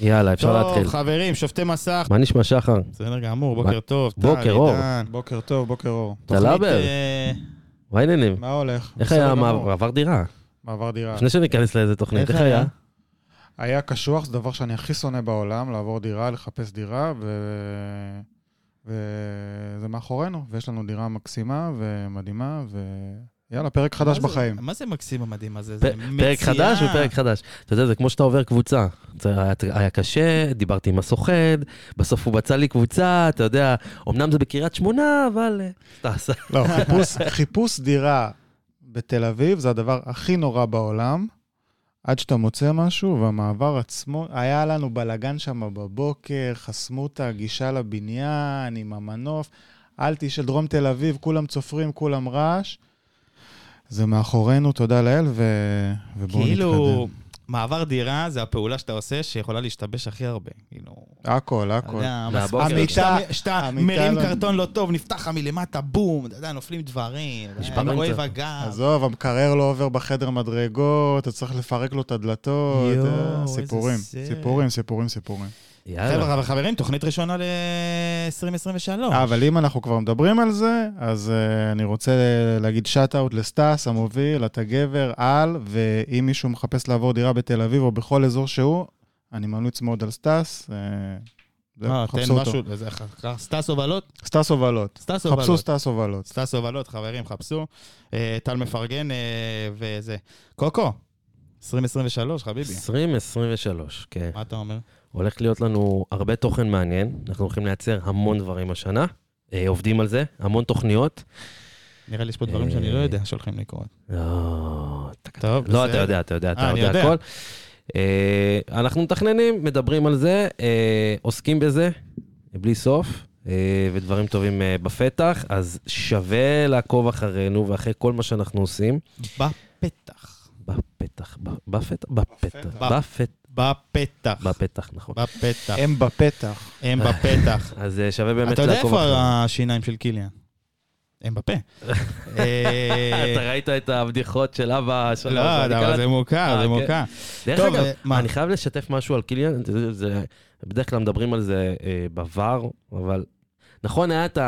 יאללה, אפשר טוב, להתחיל. חברים, שופטי מסך. מה נשמע, שחר? בסדר גמור, בוקר מה- טוב. טל, בוקר אור. בוקר טוב, בוקר אור. אתה לאבר? אה, מה העניינים? מה הולך? איך היה גמור. המעבר? עבר דירה. מעבר דירה. לפני שניכנס לאיזה תוכנית, איך איך היה? היה? קשוח, זה דבר שאני הכי שונא בעולם, לעבור דירה, לחפש דירה, ו... וזה מאחורינו, ויש לנו דירה מקסימה ומדהימה, ויאללה, פרק מה חדש זה- בחיים. מה זה מקסים המדהים הזה? פ- זה פרק מציאה. חדש ופרק חדש. אתה יודע, זה כמו שאתה עובר קבוצה. זה היה- היה קשה, דיברתי עם הסוכן, בסוף הוא מצא לי קבוצה, אתה יודע, אמנם זה בקריית שמונה, אבל... אה, תעשה. לא, חיפוש, חיפוש דירה בתל אביב זה הדבר הכי נורא בעולם, עד שאתה מוצא משהו, והמעבר עצמו, היה לנו בלגן שם בבוקר, חסמו את הגישה לבניין עם המנוף, אלטי של דרום תל אביב, כולם צופרים, כולם רעש. זה מאחורינו, תודה לאל, ו... ובואו כאילו, נתקדם. מעבר דירה זה הפעולה שאתה עושה שיכולה להשתבש הכי הרבה. כאילו, הכל, אתה הכל. יודע, והבוקר- מספיק המיטה- שאתה- מרים לא- קרטון לא טוב, נפתח לך מלמטה, בום, אתה יודע, נופלים דברים, קצת. הגב. עזוב, המקרר לא עובר בחדר מדרגות, אתה צריך לפרק לו את הדלתות, יואו, אה, איזה. סיפורים, סיפורים, סיפורים. יאללה. חבר'ה וחברים, תוכנית ראשונה ל-2023. אה, אבל אם אנחנו כבר מדברים על זה, אז uh, אני רוצה להגיד shout-out לסטאס המוביל, אתה גבר, על, ואם מישהו מחפש לעבור דירה בתל אביב או בכל אזור שהוא, אני ממליץ מאוד על סטאס. זהו, אה, תן חפשו אותו. משהו, סטס הובלות? סטס הובלות. סטס חפשו הובלות. סטס הובלות. סטס הובלות, חברים, חפשו. טל מפרגן וזה. קוקו, 2023, חביבי. 2023, כן. מה אתה אומר? הולך להיות לנו הרבה תוכן מעניין, אנחנו הולכים לייצר המון דברים השנה, אה, עובדים על זה, המון תוכניות. נראה לי יש פה דברים שאני לא יודע שהולכים לקרות. לא, טוב, לא. אתה יודע, אתה יודע, אה, אתה אני יודע. הכל. אה, אנחנו מתכננים, מדברים על זה, אה, עוסקים בזה, בלי סוף, אה, ודברים טובים אה, בפתח, אז שווה לעקוב אחרינו ואחרי כל מה שאנחנו עושים. בפתח. בפתח, בפתח, בפתח, בפתח. בפתח, בפתח. נכון. בפתח. הם בפתח. הם בפתח. אז אה, שווה באמת אתה יודע לעקוב איפה. השיניים של קיליאן? הם בפה. אה, אתה ראית את הבדיחות של אבא שלך? לא, אבל זה מוכר, אה, זה כן. מוכר. דרך טוב, אגב, אה? אני חייב לשתף משהו על קיליאן, בדרך כלל מדברים על זה אה, בVAR, אבל נכון, היה את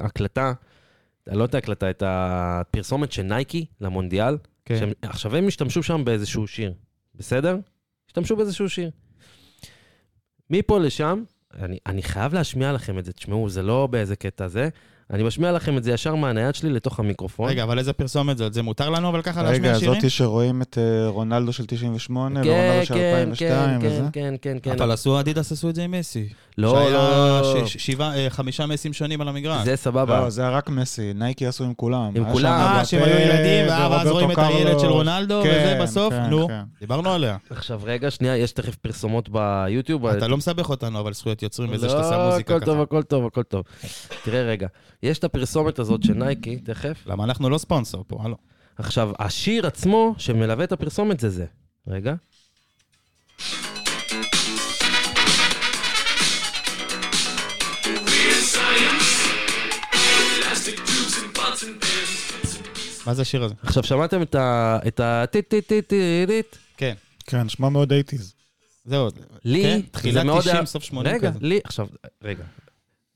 ההקלטה, לא את ההקלטה, את הפרסומת של נייקי למונדיאל, כן. שהם- עכשיו הם השתמשו שם באיזשהו שיר, בסדר? השתמשו באיזשהו שיר. מפה לשם, אני, אני חייב להשמיע לכם את זה, תשמעו, זה לא באיזה קטע זה, אני משמיע לכם את זה ישר מהנייד שלי לתוך המיקרופון. רגע, אבל איזה פרסומת זאת? זה מותר לנו אבל ככה רגע, להשמיע שירים? זאתי שרואים את אה, רונלדו של 98 כן, ורונלדו של כן, 2002 כן, וזה? כן, כן, כן. אבל עשו, אדידס עשו את זה עם מסי. לא, שהיה לא, ש- שבעה, אה, חמישה מסים שונים על המגרש. זה סבבה. לא, זה היה רק מסי, נייקי עשו עם כולם. עם כולם. אה, שהם היו ילדים, ואז רואים את הילד. של רונלדו, וזה כן, בסוף, כן, נו, כן. דיברנו עליה. עכשיו רגע, שנייה, יש תכף פרסומות ביוטיוב. אתה לא מסבך אותנו, אבל זכויות יוצרים וזה שאתה שם לא, מוזיקה הכל טוב, ככה. הכל טוב, הכל טוב. תראה רגע, יש את הפרסומת הזאת של נייקי, תכף. למה אנחנו לא ספונסר פה, הלו. עכשיו, השיר עצמו שמלווה את הפרסומת זה זה. רגע. מה זה השיר הזה? עכשיו, שמעתם את ה... את ה... טיט טיט טיט טיט טיט? כן. כן, נשמע מאוד 80's. זהו. לי, כן, זה תחילת מאוד 90, היה- סוף 80 רגע, כזה. לי, עכשיו, רגע.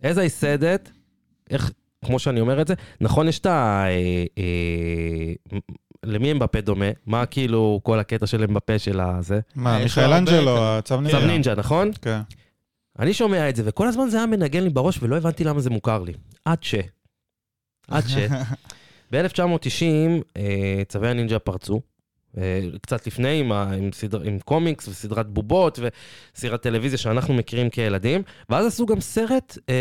as I said it, איך, כמו שאני אומר את זה, נכון, יש את ה... אה, אה, למי אמבפה דומה? מה כאילו כל הקטע של אמבפה של הזה? מה, יש מיכאל אנג'לו. צבי, צבי הנינג'ה. נינג'ה, נכון? כן. אני שומע את זה, וכל הזמן זה היה מנגן לי בראש, ולא הבנתי למה זה מוכר לי. עד ש... עד ש... ב-1990 אה, צבי הנינג'ה פרצו. אה, קצת לפני, עם, ה- עם, סדר, עם קומיקס וסדרת בובות וסדרת טלוויזיה שאנחנו מכירים כילדים, ואז עשו גם סרט אה,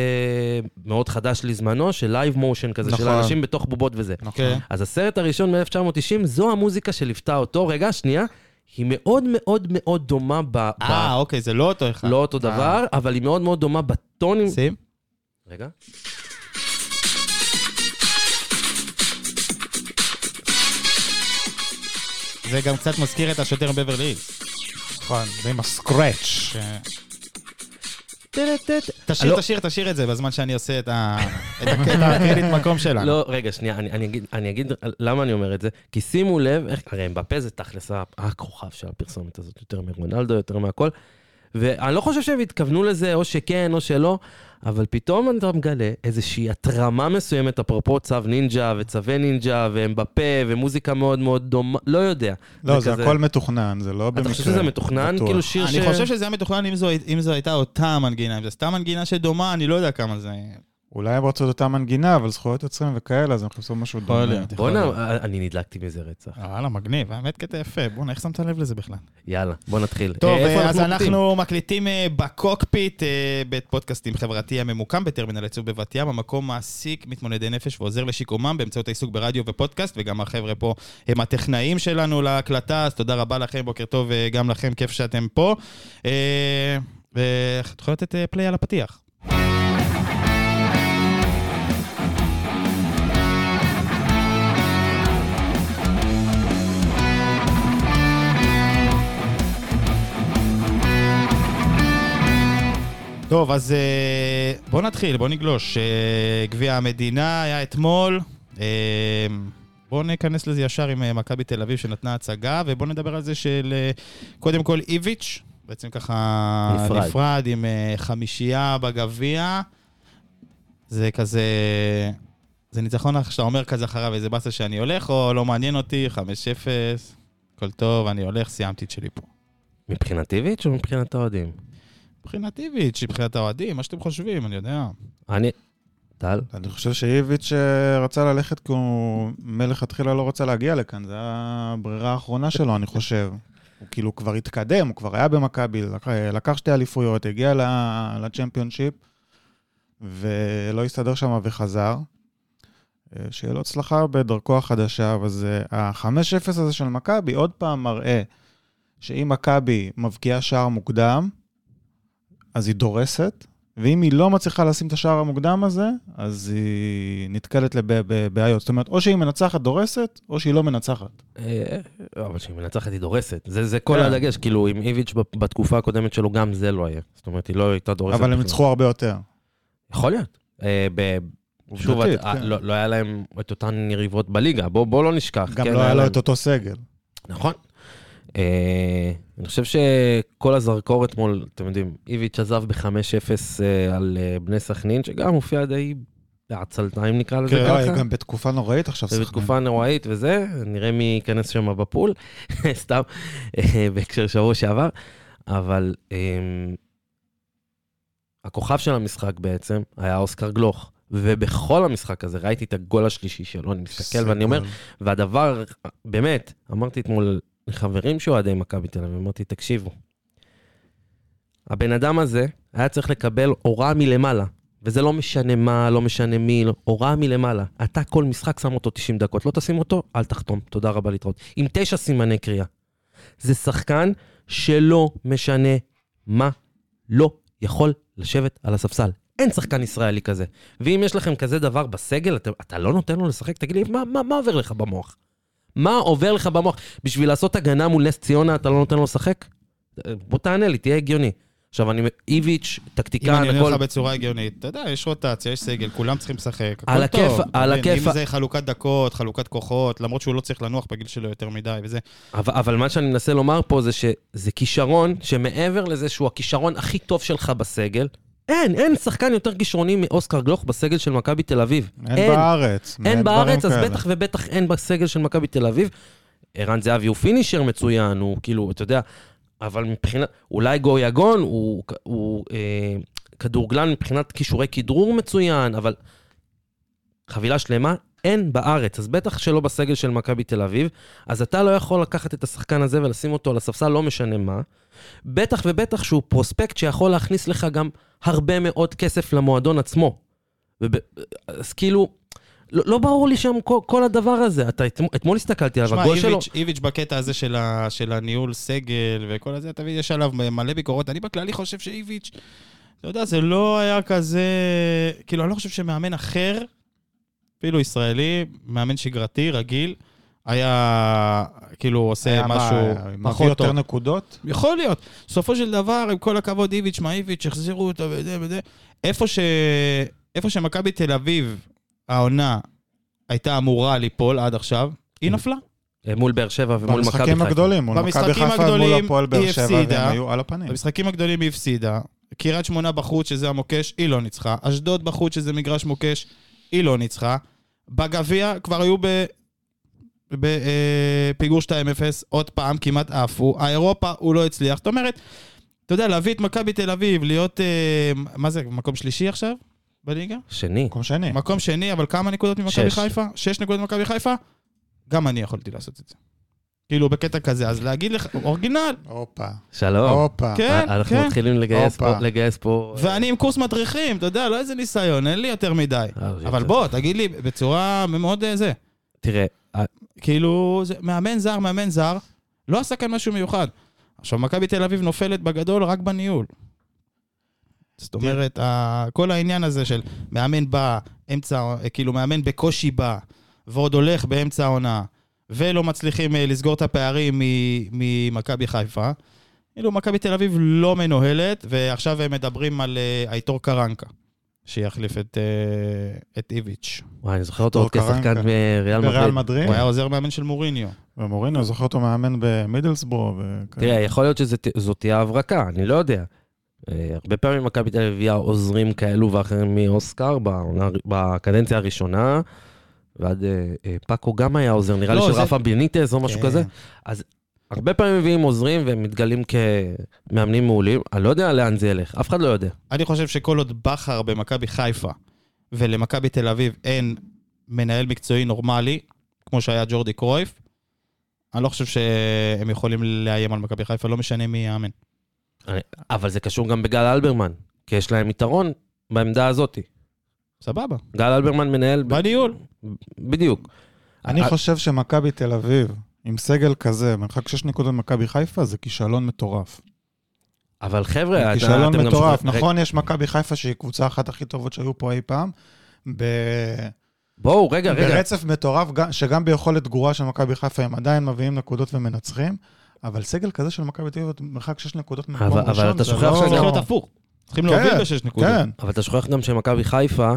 מאוד חדש לזמנו, של live motion כזה, של נכון. אנשים בתוך בובות וזה. כן. אז הסרט הראשון מ-1990, זו המוזיקה שליוותה אותו. רגע, שנייה, היא מאוד מאוד מאוד דומה ב... ב- אה, אוקיי, זה לא אותו אחד. לא אותו דבר, אבל היא מאוד מאוד דומה בטונים. שים. רגע. זה גם קצת מזכיר את השוטר בברלי הילס. נכון, ועם הסקרץ'. תשאיר, לא. תשאיר, תשאיר את זה בזמן שאני עושה את הקרדיט מקום שלנו. לא, רגע, שנייה, אני, אני, אגיד, אני אגיד למה אני אומר את זה. כי שימו לב, הרי אמבפה זה תכלס הכוכב של הפרסומת הזאת, יותר מרונלדו, יותר מהכל. ואני לא חושב שהם התכוונו לזה, או שכן או שלא, אבל פתאום אתה מגלה איזושהי התרמה מסוימת, אפרופו צו נינג'ה וצווי נינג'ה ואמבפה ומוזיקה מאוד מאוד דומה, לא יודע. לא, זה כזה- הכל מתוכנן, זה לא אתה במקרה. חושב שזה מתוכנן? בטוח. כאילו שיר ש... אני חושב שזה היה מתוכנן אם זו- אם זו הייתה אותה מנגינה. אם זו סתם מנגינה שדומה, אני לא יודע כמה זה... אולי הם רצו את אותה מנגינה, אבל זכויות יוצרים וכאלה, אז הם חיפשו משהו דומה. בואנה. אני נדלקתי מזה רצח. וואלה, מגניב, האמת קטע יפה. בואנה, איך שמת לב לזה בכלל? יאללה, בוא נתחיל. טוב, אה, איפה אז? אנחנו מקליטים אה, בקוקפיט, אה, בית פודקאסטים חברתי הממוקם בטרמינל ייצוב בבת ים, המקום מעסיק מתמודדי נפש ועוזר לשיקומם באמצעות העיסוק ברדיו ופודקאסט, וגם החבר'ה פה הם הטכנאים שלנו להקלטה, אז תודה רבה לכם, בוקר טוב אה, גם לכם, כיף שאתם פה. אה, ואתה יכול לתת אה, play על הפתיח. טוב, אז אה, בוא נתחיל, בוא נגלוש. אה, גביע המדינה היה אתמול. אה, בואו ניכנס לזה ישר עם מכבי תל אביב שנתנה הצגה, ובואו נדבר על זה של קודם כל איביץ', בעצם ככה נפרד. נפרד עם חמישייה בגביע. זה כזה... זה ניצחון שאתה אומר כזה אחריו, איזה באסה שאני הולך, או לא מעניין אותי, 5-0, הכל טוב, אני הולך, סיימתי את שלי פה. מבחינת איביץ' או מבחינת האוהדים? מבחינת איביץ', מבחינת האוהדים, מה שאתם חושבים, אני יודע. אני... טל? אני חושב שאיביץ' רצה ללכת כי הוא מלכתחילה לא רצה להגיע לכאן, זו הברירה האחרונה שלו, אני חושב. הוא כאילו כבר התקדם, הוא כבר היה במכבי, לק- לקח שתי אליפויות, הגיע לצ'מפיונשיפ, ולא הסתדר שם וחזר. אה, שיהיה לו הצלחה בדרכו החדשה, אבל זה ה-5-0 הזה של מכבי עוד פעם מראה שאם מכבי מבקיעה שער מוקדם, אז היא דורסת, ואם היא לא מצליחה לשים את השער המוקדם הזה, אז היא נתקלת לבעיות. זאת אומרת, או שהיא מנצחת דורסת, או שהיא לא מנצחת. אה, אבל כשהיא מנצחת היא דורסת. זה, זה כל כן. הדגש, כאילו עם איביץ' בתקופה הקודמת שלו גם זה לא היה. זאת אומרת, היא לא הייתה דורסת. אבל הם. ניצחו הרבה יותר. יכול להיות. אה, שוב, כן. לא לא היה להם את אותן יריבות בליגה, בוא בוא לא נשכח. גם כן, לא היה לו את אותו סגל. נכון. אה, אני חושב שכל הזרקור אתמול, אתם יודעים, איביץ' עזב ב-5-0 אה, על אה, בני סכנין, שגם הופיע די בעצלתיים נקרא לזה כן, ככה. גם בתקופה נוראית עכשיו, סכנין. בתקופה נוראית וזה, נראה מי ייכנס שם בפול, סתם, בהקשר שבוע שעבר, אבל אה, הכוכב של המשחק בעצם היה אוסקר גלוך. ובכל המשחק הזה ראיתי את הגול השלישי שלו, אני מסתכל ואני אומר, והדבר, באמת, אמרתי אתמול לחברים שאוהדי מכבי תל אביב, אמרתי, תקשיבו, הבן אדם הזה היה צריך לקבל הוראה מלמעלה, וזה לא משנה מה, לא משנה מי, לא, הוראה מלמעלה. אתה כל משחק שם אותו 90 דקות, לא תשים אותו, אל תחתום, תודה רבה להתראות. עם תשע סימני קריאה. זה שחקן שלא משנה מה, לא יכול לשבת על הספסל. אין שחקן ישראלי כזה. ואם יש לכם כזה דבר בסגל, אתה, אתה לא נותן לו לשחק, תגיד לי, מה, מה, מה עובר לך במוח? מה עובר לך במוח? בשביל לעשות הגנה מול נס ציונה, אתה לא נותן לו לשחק? בוא תענה לי, תהיה הגיוני. עכשיו, אני, איביץ', אם טקטיקן, אני עונה הכל... לך בצורה הגיונית, אתה יודע, יש רוטציה, יש סגל, כולם צריכים לשחק. הכל על הכיף, טוב, על מבין? הכיף. אם זה חלוקת דקות, חלוקת כוחות, למרות שהוא לא צריך לנוח בגיל שלו יותר מדי וזה. אבל, אבל מה שאני מנסה לומר פה זה שזה כישרון שמעבר לזה שהוא הכישרון הכי טוב שלך בסגל, אין, אין שחקן יותר כישרוני מאוסקר גלוך בסגל של מכבי תל אביב. אין בארץ. אין בארץ, אז כאלה. בטח ובטח אין בסגל של מכבי תל אביב. ערן זהבי הוא פינישר מצוין, הוא כאילו, אתה יודע, אבל מבחינת, אולי גויגון הוא, הוא אה, כדורגלן מבחינת כישורי כדרור מצוין, אבל חבילה שלמה אין בארץ, אז בטח שלא בסגל של מכבי תל אביב, אז אתה לא יכול לקחת את השחקן הזה ולשים אותו על הספסל, לא משנה מה. בטח ובטח שהוא פרוספקט שיכול להכניס לך גם הרבה מאוד כסף למועדון עצמו. וב... אז כאילו, לא, לא ברור לי שם כל, כל הדבר הזה. אתה, אתמול, אתמול הסתכלתי עליו, תשמע, הגול שלו... איביץ', איביץ' בקטע הזה של, ה, של הניהול סגל וכל הזה, מבין, יש עליו מלא ביקורות. אני בכללי חושב שאיביץ', אתה יודע, זה לא היה כזה... כאילו, אני לא חושב שמאמן אחר, אפילו ישראלי, מאמן שגרתי, רגיל, היה כאילו עושה היה מה, משהו מביא פחות יותר טוב. נקודות? יכול להיות. בסופו של דבר, עם כל הכבוד, איביץ' מה איביץ', החזירו אותו וזה וזה. איפה, ש... איפה שמכבי תל אביב, העונה, הייתה אמורה ליפול עד עכשיו, היא נפלה. אה, מול באר שבע ומול מכבי במשחקים חיפה. הגדולים, מול במשחקים מכבי חיפה, מול הפועל באר שבע, הפסידה. והם היו על הפנים. במשחקים הגדולים היא הפסידה. קריית שמונה בחוץ, שזה המוקש, היא לא ניצחה. אשדוד בחוץ, שזה מגרש מוקש, היא לא ניצחה. בגביע כבר היו ב... בפיגור 2-0, עוד פעם כמעט עפו. האירופה הוא לא הצליח. זאת אומרת, אתה יודע, להביא את מכבי תל אביב, להיות, אה, מה זה, מקום שלישי עכשיו בליגה? שני. מקום שני. מקום שני, אבל כמה נקודות ממכבי. חיפה? שש נקודות ממכבי חיפה? גם אני יכולתי לעשות את זה. כאילו, בקטע כזה. אז להגיד לך, אורגינל, הופה, שלום. הופה. כן, אנחנו כן. מתחילים לגייס. פה, לגייס פה... ואני עם קורס מדריכים, אתה יודע, לא איזה ניסיון, אין לי יותר מדי. אה, אבל בוא, תגיד לי בצורה מאוד אה, זה. תראה, אה, כאילו, זה, מאמן זר, מאמן זר, לא עשה כאן משהו מיוחד. עכשיו, מכבי תל אביב נופלת בגדול רק בניהול. זאת אומרת, ה- כל העניין הזה של מאמן בא, אמצע, כאילו מאמן בקושי בא, ועוד הולך באמצע העונה, ולא מצליחים אה, לסגור את הפערים ממכבי חיפה. כאילו, מכבי תל אביב לא מנוהלת, ועכשיו הם מדברים על אה, הייטור קרנקה, שיחליף את, אה, את איביץ'. וואי, אני זוכר אותו עוד כשחקן. בריאל בריאל מדריד. מדריד, הוא היה עוזר מאמן של מוריניו. ומורינו, זוכר אותו מאמן במידלסבורו. תראה, יכול להיות שזאת תהיה הברקה, אני לא יודע. אה, הרבה פעמים מכבי תל אביב הביאה עוזרים כאלו ואחרים מאוסקר בקדנציה הראשונה, ועד אה, פאקו גם היה עוזר, נראה לי לא, של זה- רפה בניטז או משהו כן. כזה. הרבה פעמים מביאים עוזרים והם מתגלים כמאמנים מעולים, אני לא יודע לאן זה ילך, אף אחד לא יודע. אני חושב שכל עוד בכר במכבי חיפה ולמכבי תל אביב אין מנהל מקצועי נורמלי, כמו שהיה ג'ורדי קרויף, אני לא חושב שהם יכולים לאיים על מכבי חיפה, לא משנה מי יאמן. אבל זה קשור גם בגל אלברמן, כי יש להם יתרון בעמדה הזאת. סבבה. גל אלברמן מנהל... בניהול. בדיוק. אני חושב שמכבי תל אביב, עם סגל כזה, מרחק 6 נקודות ממכבי חיפה, זה כישלון מטורף. אבל חבר'ה, אתה- כישלון מטורף. שוכחים- נכון, יש מכבי חיפה שהיא קבוצה אחת הכי טובות שהיו פה אי פעם. ב- בואו, רגע, רגע. ברצף מטורף, גם- שגם ביכולת גרועה של מכבי חיפה הם עדיין מביאים נקודות ומנצחים, אבל סגל כזה של מכבי תל אביב, מרחק 6 נקודות ממקום ראשון, אבל אתה שוכח לא- צריך להיות הפוך. צריכים כן, להוביל בשש נקודות. כן. אבל אתה שוכח גם שמכבי חיפה,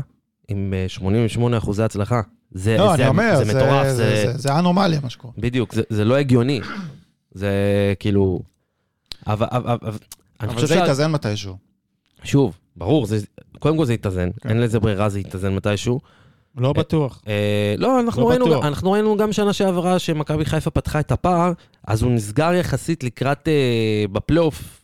עם אה, 88 אחוזי הצלחה. זה, לא, זה, אני אומר, זה זה- מטורף, זה- זה, זה- זה אנומליה מה שקורה. בדיוק, זה, זה לא הגיוני. זה כאילו... אבל, אבל, אבל אבל זה יתאזן מתישהו. שוב, ברור, זה, קודם כל זה יתאזן, כן. אין לזה ברירה, זה יתאזן מתישהו. לא בטוח. אה, לא, אנחנו, לא ראינו, בטוח. אנחנו ראינו גם שנה שעברה שמכבי חיפה פתחה את הפער, אז הוא נסגר יחסית לקראת, אה, בפלייאוף.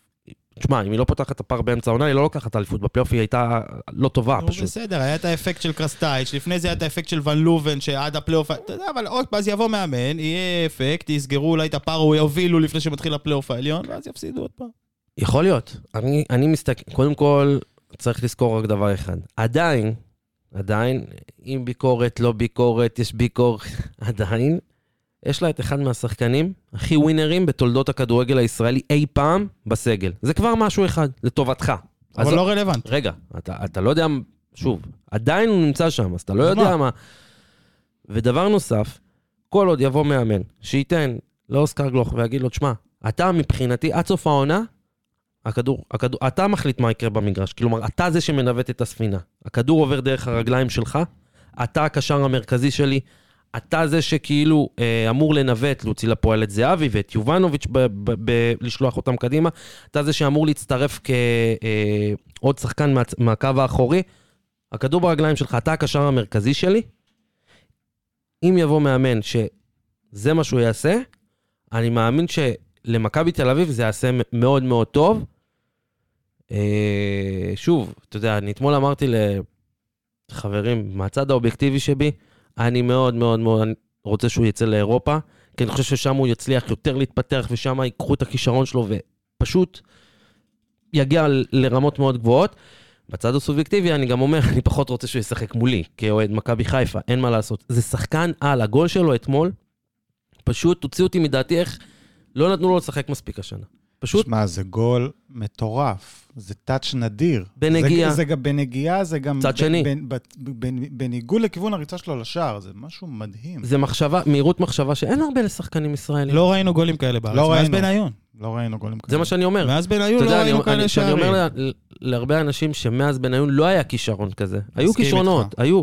תשמע, אם היא לא פותחת את הפער באמצע העונה, היא לא לוקחת אליפות. בפלייאוף היא הייתה לא טובה, פשוט. בסדר, היה את האפקט של קרסטאיץ', לפני זה היה את האפקט של ון לוון, שעד הפלייאוף, אתה יודע, אבל עוד פעם, אז יבוא מאמן, יהיה אפקט, יסגרו אולי את הפער, או יובילו לפני שמתחיל הפלייאוף העליון, ואז יפסידו עוד פעם. יכול להיות. אני, אני מסתכל, קודם כל, צריך לזכור רק דבר אחד. עדיין, עדיין, עם ביקורת, לא ביקורת, יש ביקורת, עדיין, יש לה את אחד מהשחקנים הכי ווינרים בתולדות הכדורגל הישראלי אי פעם בסגל. זה כבר משהו אחד, לטובתך. אז אבל לא רלוונטי. רגע, אתה, אתה לא יודע, שוב, עדיין הוא נמצא שם, אז אתה לא אז יודע מה? מה. ודבר נוסף, כל עוד יבוא מאמן, שייתן לאוסקר גלוך ויגיד לו, תשמע, אתה מבחינתי, עד סוף העונה, הכדור, הכדור, אתה מחליט מה יקרה במגרש. כלומר, אתה זה שמנווט את הספינה. הכדור עובר דרך הרגליים שלך, אתה הקשר המרכזי שלי, אתה זה שכאילו אה, אמור לנווט, להוציא לפועל את זהבי ואת יובנוביץ' ב- ב- ב- לשלוח אותם קדימה, אתה זה שאמור להצטרף כעוד שחקן מה, מהקו האחורי. הכדור ברגליים שלך, אתה הקשר המרכזי שלי. אם יבוא מאמן שזה מה שהוא יעשה, אני מאמין שלמכבי תל אביב זה יעשה מאוד מאוד טוב. אה, שוב, אתה יודע, אני אתמול אמרתי לחברים, מהצד האובייקטיבי שבי, אני מאוד מאוד מאוד רוצה שהוא יצא לאירופה, כי אני חושב ששם הוא יצליח יותר להתפתח, ושם ייקחו את הכישרון שלו ופשוט יגיע לרמות מאוד גבוהות. בצד הסובייקטיבי אני גם אומר, אני פחות רוצה שהוא ישחק מולי, כאוהד מכבי חיפה, אין מה לעשות. זה שחקן על, הגול שלו אתמול, פשוט הוציא אותי מדעתי איך לא נתנו לו לשחק מספיק השנה. פשוט שמע, זה גול מטורף. זה טאץ' נדיר. בנגיעה. זה, זה גם בנגיעה, זה גם... צד שני. ב- ב- ב- ב- בניגוד לכיוון הריצה שלו לשער, זה משהו מדהים. זה מחשבה, מהירות מחשבה שאין הרבה לשחקנים ישראלים. לא ראינו גולים כאלה בארץ, לא מאז ראינו. בניון. לא ראינו גולים כאלה. זה מה שאני אומר. מאז בניון לא יודע, אני- ראינו אני כאלה שאני אומר שערים. לה- להרבה אנשים שמאז בניון לא היה כישרון כזה. היו כישרונות, איתך. היו.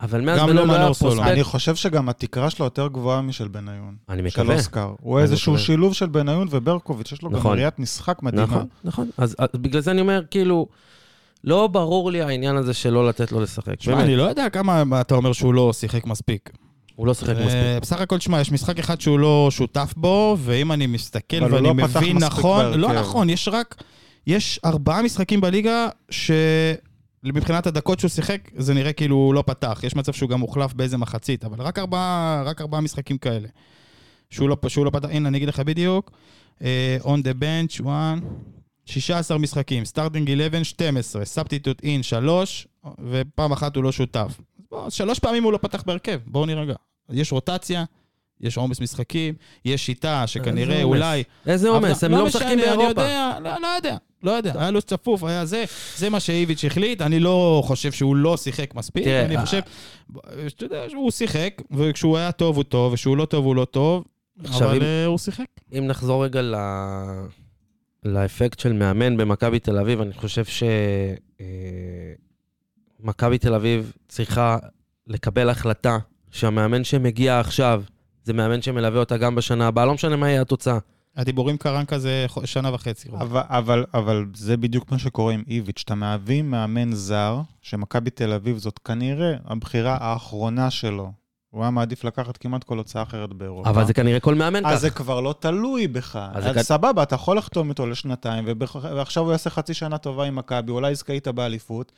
אבל מאז גם בניון לא היה. פרוספקט. אני חושב שגם התקרה שלו יותר גבוהה משל בניון. אני של מקווה. אוסקר. הוא איזשהו מקווה. שילוב של בניון וברקוביץ', יש לו גם נכון. ראיית משחק מדהימה. נכון, נכון. אז אז בגלל זה אני אומר, כאילו, לא ברור לי העניין הזה שלא לתת לו לשחק. שמע, אני לא יודע כמה אתה אומר שהוא לא שיחק מספיק. הוא לא שיחק אה, מספיק. בסך הכל, שמע, יש משחק אחד שהוא לא שותף בו, ואם אני מסתכל ואני לא מבין נכון, לא. נכון, יש רק, יש ארבעה משחקים בליגה שמבחינת הדקות שהוא שיחק, זה נראה כאילו הוא לא פתח. יש מצב שהוא גם הוחלף באיזה מחצית, אבל רק ארבעה, רק ארבעה משחקים כאלה. שהוא לא, שהוא לא פתח, הנה, אני אגיד לך בדיוק, אה, on the bench, one, 16 משחקים, starting 11, 12, substitute in 3, ופעם אחת הוא לא שותף. בוא, שלוש פעמים הוא לא פתח בהרכב, בואו נירגע. יש רוטציה, יש עומס משחקים, יש שיטה שכנראה איזה? אולי... איזה עומס, הם לא משחקים משנה, אני באירופה. יודע, לא, לא יודע, לא יודע, היה לו צפוף, היה זה, זה מה שאיביץ' החליט, אני לא חושב שהוא לא שיחק מספיק, תראה, אני אה, חושב, אתה יודע, שהוא שיחק, וכשהוא היה טוב הוא טוב, וכשהוא לא טוב הוא לא טוב, עכשיו, אבל אם- אה, הוא שיחק. אם נחזור רגע ל... לאפקט של מאמן במכבי תל אביב, אני חושב שמכבי תל אביב צריכה לקבל החלטה שהמאמן שמגיע עכשיו, זה מאמן שמלווה אותה גם בשנה הבאה, לא משנה מה יהיה התוצאה. הדיבורים קרנקה זה שנה וחצי. אבל, אבל, אבל זה בדיוק מה שקורה עם איביץ'. אתה מביא מאמן זר, שמכבי תל אביב זאת כנראה הבחירה האחרונה שלו. הוא היה מעדיף לקחת כמעט כל הוצאה אחרת באירופה. אבל זה כנראה כל מאמן אז ככה. זה כבר לא תלוי בך. אז אז, כ- סבבה, אתה יכול לחתום איתו לשנתיים, ובח... ועכשיו הוא יעשה חצי שנה טובה עם מכבי, אולי יזכה איתה באליפות,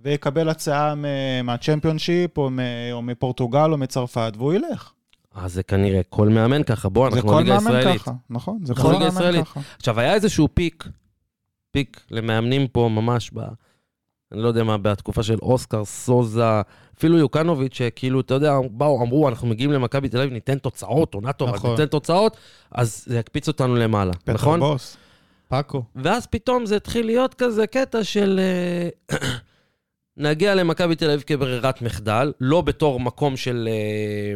ויקבל הצעה מהצ'מפיונשיפ, או, מ... או מפורטוגל, או מצרפת, והוא ילך. אז זה כנראה כל מאמן ככה. בוא, זה אנחנו כל בליגה מאמן הישראלית. ככה, נכון? זה כל ליגה מאמן ישראלית. ככה. עכשיו, היה איזשהו פיק, פיק למאמנים פה ממש ב... אני לא יודע מה, בתקופה של אוסקר, סוזה, אפילו יוקנוביץ', שכאילו, אתה יודע, באו, אמרו, אנחנו מגיעים למכבי תל אביב, ניתן תוצאות, עונה טובה, נכון. ניתן תוצאות, אז זה יקפיץ אותנו למעלה, פטר נכון? בוס. פאקו. ואז פתאום זה התחיל להיות כזה קטע של... אה, נגיע למכבי תל אביב כברירת מחדל, לא בתור מקום של אה,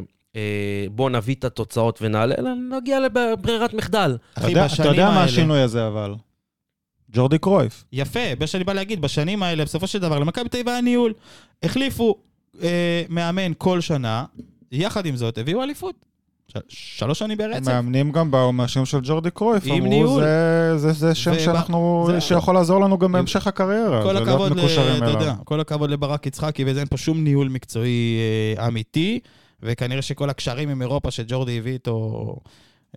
בוא נביא את התוצאות ונעלה, אלא נגיע לברירת מחדל. אתה אחי, יודע- אתה בשנים יודע מה האלה- השינוי הזה, אבל? ג'ורדי קרויף. יפה, מה שאני בא להגיד, בשנים האלה, בסופו של דבר, למכבי תל אביב היה ניהול. החליפו אה, מאמן כל שנה, יחד עם זאת, הביאו אליפות. ש- שלוש שנים ברצף. המאמנים גם באו מהשם של ג'ורדי קרויף, עם אמרו, ניהול. זה- זה- זה שם ובא- שאנחנו, זה- שיכול לעזור לנו גם בהמשך הקריירה. כל הכבוד, ל- מקושרים אתה. יודע, כל הכבוד לברק יצחקי, וזה אין פה שום ניהול מקצועי אה, אמיתי, וכנראה שכל הקשרים עם אירופה שג'ורדי הביא איתו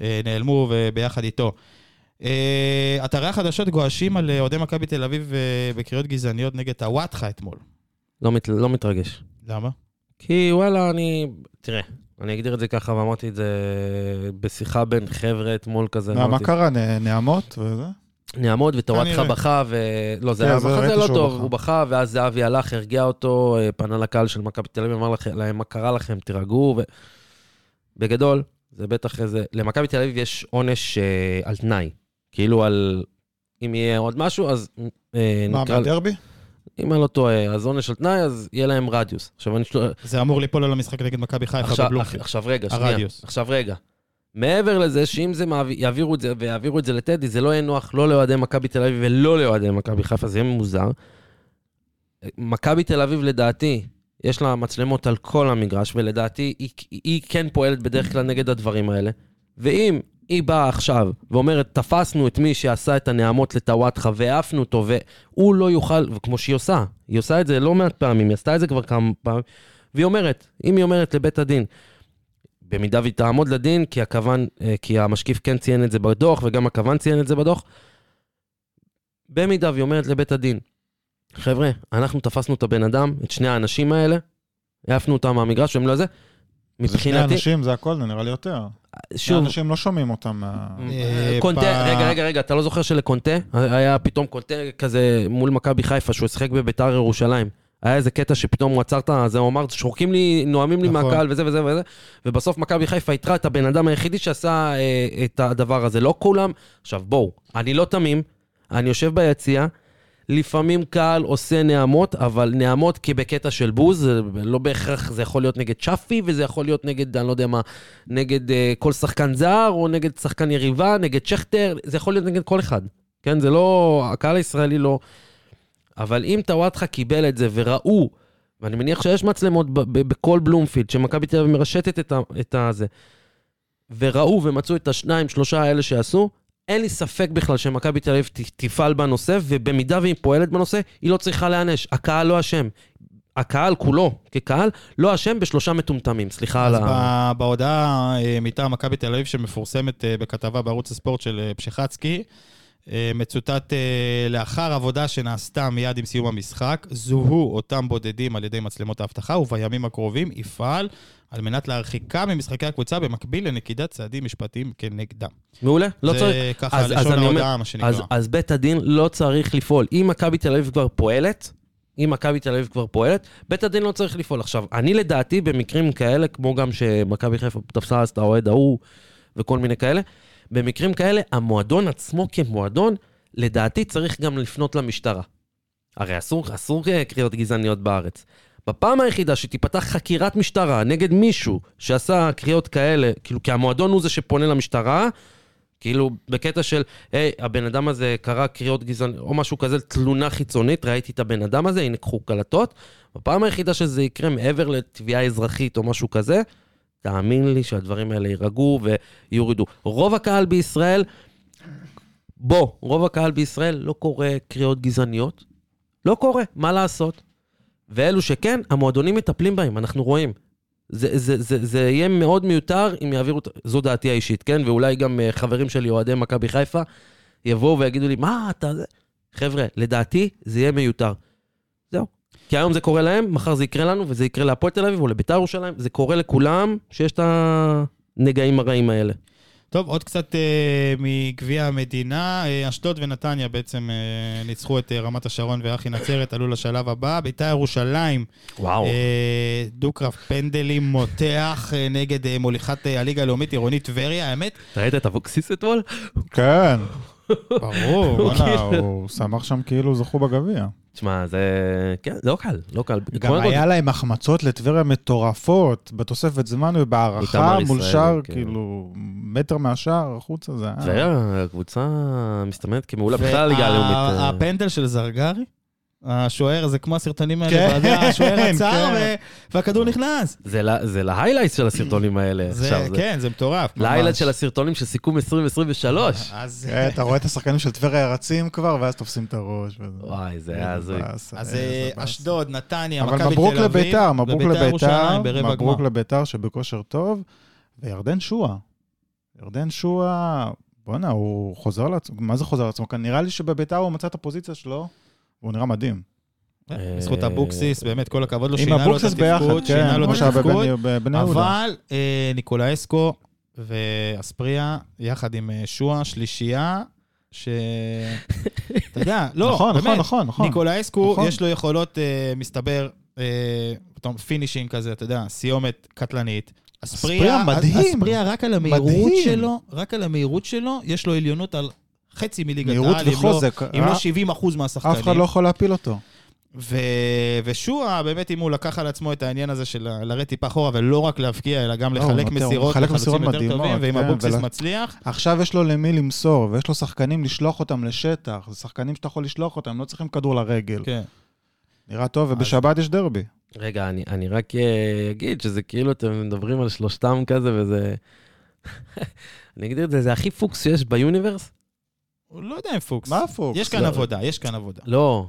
אה, נעלמו וביחד איתו. אה, אתרי החדשות גועשים על אוהדי מכבי תל אביב אה, בקריאות גזעניות נגד הוואטחה אתמול. לא, מת, לא מתרגש. למה? כי וואלה, אני... תראה, אני אגדיר את זה ככה, ואמרתי את זה בשיחה בין חבר'ה אתמול כזה. מה, מה קרה? נעמות וזה? נעמוד וטוואטחה כנראה. בכה, ו... לא, זה כן, היה זה מחזה ראיתי לא טוב, בכה. הוא בכה, ואז זהבי הלך, הרגיע אותו, אה, פנה לקהל של מכבי תל אביב, אמר להם, מה קרה לכם, תירגעו. בגדול, זה בטח איזה... למכבי תל אביב יש עונש אה, על תנאי. כאילו על... אם יהיה עוד משהו, אז אה, מה, נקרא... מהדרבי? אם אני לא טועה, אז עונש על תנאי, אז יהיה להם רדיוס. עכשיו, אני... זה אמור ליפול על המשחק נגד מכבי חיפה בבלומפילד. עכשיו רגע, שנייה. הרדיוס. עכשיו רגע. מעבר לזה, שאם זה מעביר, יעבירו את זה ויעבירו את זה לטדי, זה לא יהיה נוח לא לאוהדי מכבי תל אביב ולא לאוהדי מכבי חיפה, זה יהיה מוזר. מכבי תל אביב, לדעתי, יש לה מצלמות על כל המגרש, ולדעתי היא, היא כן פועלת בדרך כלל נגד הדברים האלה. ואם היא באה עכשיו ואומרת, תפסנו את מי שעשה את הנעמות לטוואטחה והעפנו אותו, והוא לא יוכל, וכמו שהיא עושה, היא עושה את זה לא מעט פעמים, היא עשתה את זה כבר כמה פעמים, והיא אומרת, אם היא אומרת לבית הדין, במידה והיא תעמוד לדין, כי הכוון, אה, כי המשקיף כן ציין את זה בדוח, וגם הכוון ציין את זה בדוח, במידה והיא אומרת לבית הדין, חבר'ה, אנחנו תפסנו את הבן אדם, את שני האנשים האלה, העפנו אותם מהמגרש, והם לא זה, זה שני מבחינתי, אנשים, זה הכל, זה נראה לי יותר. שני שוב, אנשים לא שומעים אותם. אה, קונטה, רגע, רגע, רגע, אתה לא זוכר שלקונטה, היה פתאום קונטה כזה מול מכבי חיפה, שהוא שיחק בביתר ירושלים. היה איזה קטע שפתאום הוא עצר את זה, הוא אמר, שורקים לי, נואמים לי נכון. מהקהל וזה וזה וזה, ובסוף מכבי חיפה איתרה את הבן אדם היחידי שעשה אה, את הדבר הזה. לא כולם, עכשיו בואו, אני לא תמים, אני יושב ביציע, לפעמים קהל עושה נעמות, אבל נעמות כבקטע של בוז, לא בהכרח, זה יכול להיות נגד שפי, וזה יכול להיות נגד, אני לא יודע מה, נגד אה, כל שחקן זר, או נגד שחקן יריבה, נגד שכטר, זה יכול להיות נגד כל אחד. כן, זה לא, הקהל הישראלי לא... אבל אם טוואטחה קיבל את זה וראו, ואני מניח שיש מצלמות בכל בלומפילד, שמכבי תל אביב מרשתת את, ה- את הזה, וראו ומצאו את השניים, שלושה האלה שעשו, אין לי ספק בכלל שמכבי תל אביב תפעל בנושא, ובמידה והיא פועלת בנושא, היא לא צריכה להיענש. הקהל לא אשם. הקהל כולו, כקהל, לא אשם בשלושה מטומטמים. סליחה על אז ה... ב- בהודעה אה, מטעם מכבי תל אביב שמפורסמת אה, בכתבה בערוץ הספורט של אה, פשחצקי, אה, מצוטט אה, לאחר עבודה שנעשתה מיד עם סיום המשחק, זוהו אותם בודדים על ידי מצלמות האבטחה, ובימים הקרובים יפעל על מנת להרחיקה ממשחקי הקבוצה במקביל לנקידת צעדים משפטיים כנגדם. מעולה, לא צריך... זה ככה אז- לשון ההודעה, מה שנקרא. אז, אז בית הדין לא צריך לפעול. אם מכבי תל אביב כבר פועלת, אם מכבי תל אביב כבר פועלת, בית הדין לא צריך לפעול. עכשיו, אני לדעתי, במקרים כאלה, כמו גם שמכבי חיפה תפסה אז את האוהד ההוא וכל מיני כאלה, במקרים כאלה, המועדון עצמו כמועדון, לדעתי צריך גם לפנות למשטרה. הרי אסור, אסור קריאות גזעניות בארץ. בפעם היחידה שתיפתח חקירת משטרה נגד מישהו שעשה קריאות כאלה, כאילו, כי המועדון הוא זה שפונה למשטרה, כאילו, בקטע של, היי, הבן אדם הזה קרא קריאות גזעניות, או משהו כזה, תלונה חיצונית, ראיתי את הבן אדם הזה, הנה קחו קלטות. בפעם היחידה שזה יקרה מעבר לתביעה אזרחית או משהו כזה, תאמין לי שהדברים האלה יירגעו ויורידו. רוב הקהל בישראל, בוא, רוב הקהל בישראל לא קורא קריאות גזעניות. לא קורה, מה לעשות? ואלו שכן, המועדונים מטפלים בהם, אנחנו רואים. זה, זה, זה, זה יהיה מאוד מיותר אם יעבירו, זו דעתי האישית, כן? ואולי גם אה, חברים שלי, אוהדי מכבי חיפה, יבואו ויגידו לי, מה אתה? חבר'ה, לדעתי זה יהיה מיותר. כי היום זה קורה להם, מחר זה יקרה לנו, וזה יקרה להפועל תל אביב או לביתר ירושלים, זה קורה לכולם שיש את הנגעים הרעים האלה. טוב, עוד קצת אה, מגביע המדינה. אה, אשדוד ונתניה בעצם אה, ניצחו את אה, רמת השרון ואחי נצרת, עלו לשלב הבא. ביתר ירושלים, וואו. אה, דו-קרב פנדלים מותח אה, נגד אה, מוליכת אה, הליגה הלאומית עירונית טבריה. האמת, ראית את אבוקסיס אתמול? כן, ברור. וואלה, הוא שמח שם כאילו זכו בגביע. תשמע, זה... כן, לא קל, לא קל. גם היה להם החמצות לטבריה מטורפות, בתוספת זמן ובהערכה, מול שער, כן. כאילו, מטר מהשער, החוצה זה היה... טבריה, הקבוצה מסתמנת כמעולה בכלל הליגה הלאומית. אה. והפנדל של זרגרי, השוער, זה כמו הסרטונים האלה, כן, יודע, השוער כן. עצר ו- והכדור נכנס. זה זה להיילייטס של הסרטונים האלה. זה, עכשיו, כן, זה מטורף. להיילייטס ממש. של הסרטונים של סיכום 2023. אז כן, אתה רואה את השחקנים של טבריה רצים כבר, ואז תופסים את הראש. וזה- וואי, זה היה הזוי. אז אה, באסה. אשדוד, נתניה, מכבי אבל תל אביב. מברוק לביתר, מברוק לביתר, מברוק. לביתר שבכושר טוב, וירדן שואה. ירדן שואה, בואנה, הוא חוזר לעצמו, מה זה חוזר לעצמו? כאן נראה לי שבביתר הוא מצא את הפוזיציה שלו, והוא נראה מדהים. אה, בזכות אבוקסיס, באמת, כל הכבוד לו, שינה לו את התפקוד, כן, שינה לו את שהיה התפקוד. אבל אה, ניקולאסקו ואספריה, יחד עם אה, שואה, שלישייה, ש... אתה יודע, לא, נכון, באמת. נכון, נכון, נכון. ניקולאסקו, נכון. יש לו יכולות, אה, מסתבר, אה, פתאום פינישים כזה, אתה יודע, סיומת קטלנית. אספריה מדהים. אספריה רק על המהירות מדהים. שלו, רק על המהירות שלו, יש לו עליונות על חצי מליגת העל, אם לא- וחוזק. אם לא אה, 70 אחוז מהשחקנים. אף אחד לא יכול להפיל אותו. ו... ושועה, באמת, אם הוא לקח על עצמו את העניין הזה של לרדת טיפה אחורה, ולא רק להבקיע, אלא גם לא, לחלק הוא מסירות לחלוצים יותר מדהימות, טובים, ואם כן, אבוקסיס ול- מצליח, עכשיו יש לו למי למסור, ויש לו שחקנים לשלוח אותם לשטח. זה שחקנים שאתה יכול לשלוח אותם, לא צריכים כדור לרגל. כן. נראה טוב, ובשבת יש דרבי. רגע, אני, אני רק אה, אגיד שזה כאילו אתם מדברים על שלושתם כזה וזה... אני אגיד את זה, זה הכי פוקס שיש ב universe? לא יודע אם פוקס. מה פוקס? יש כאן לא. עבודה, יש כאן עבודה. לא.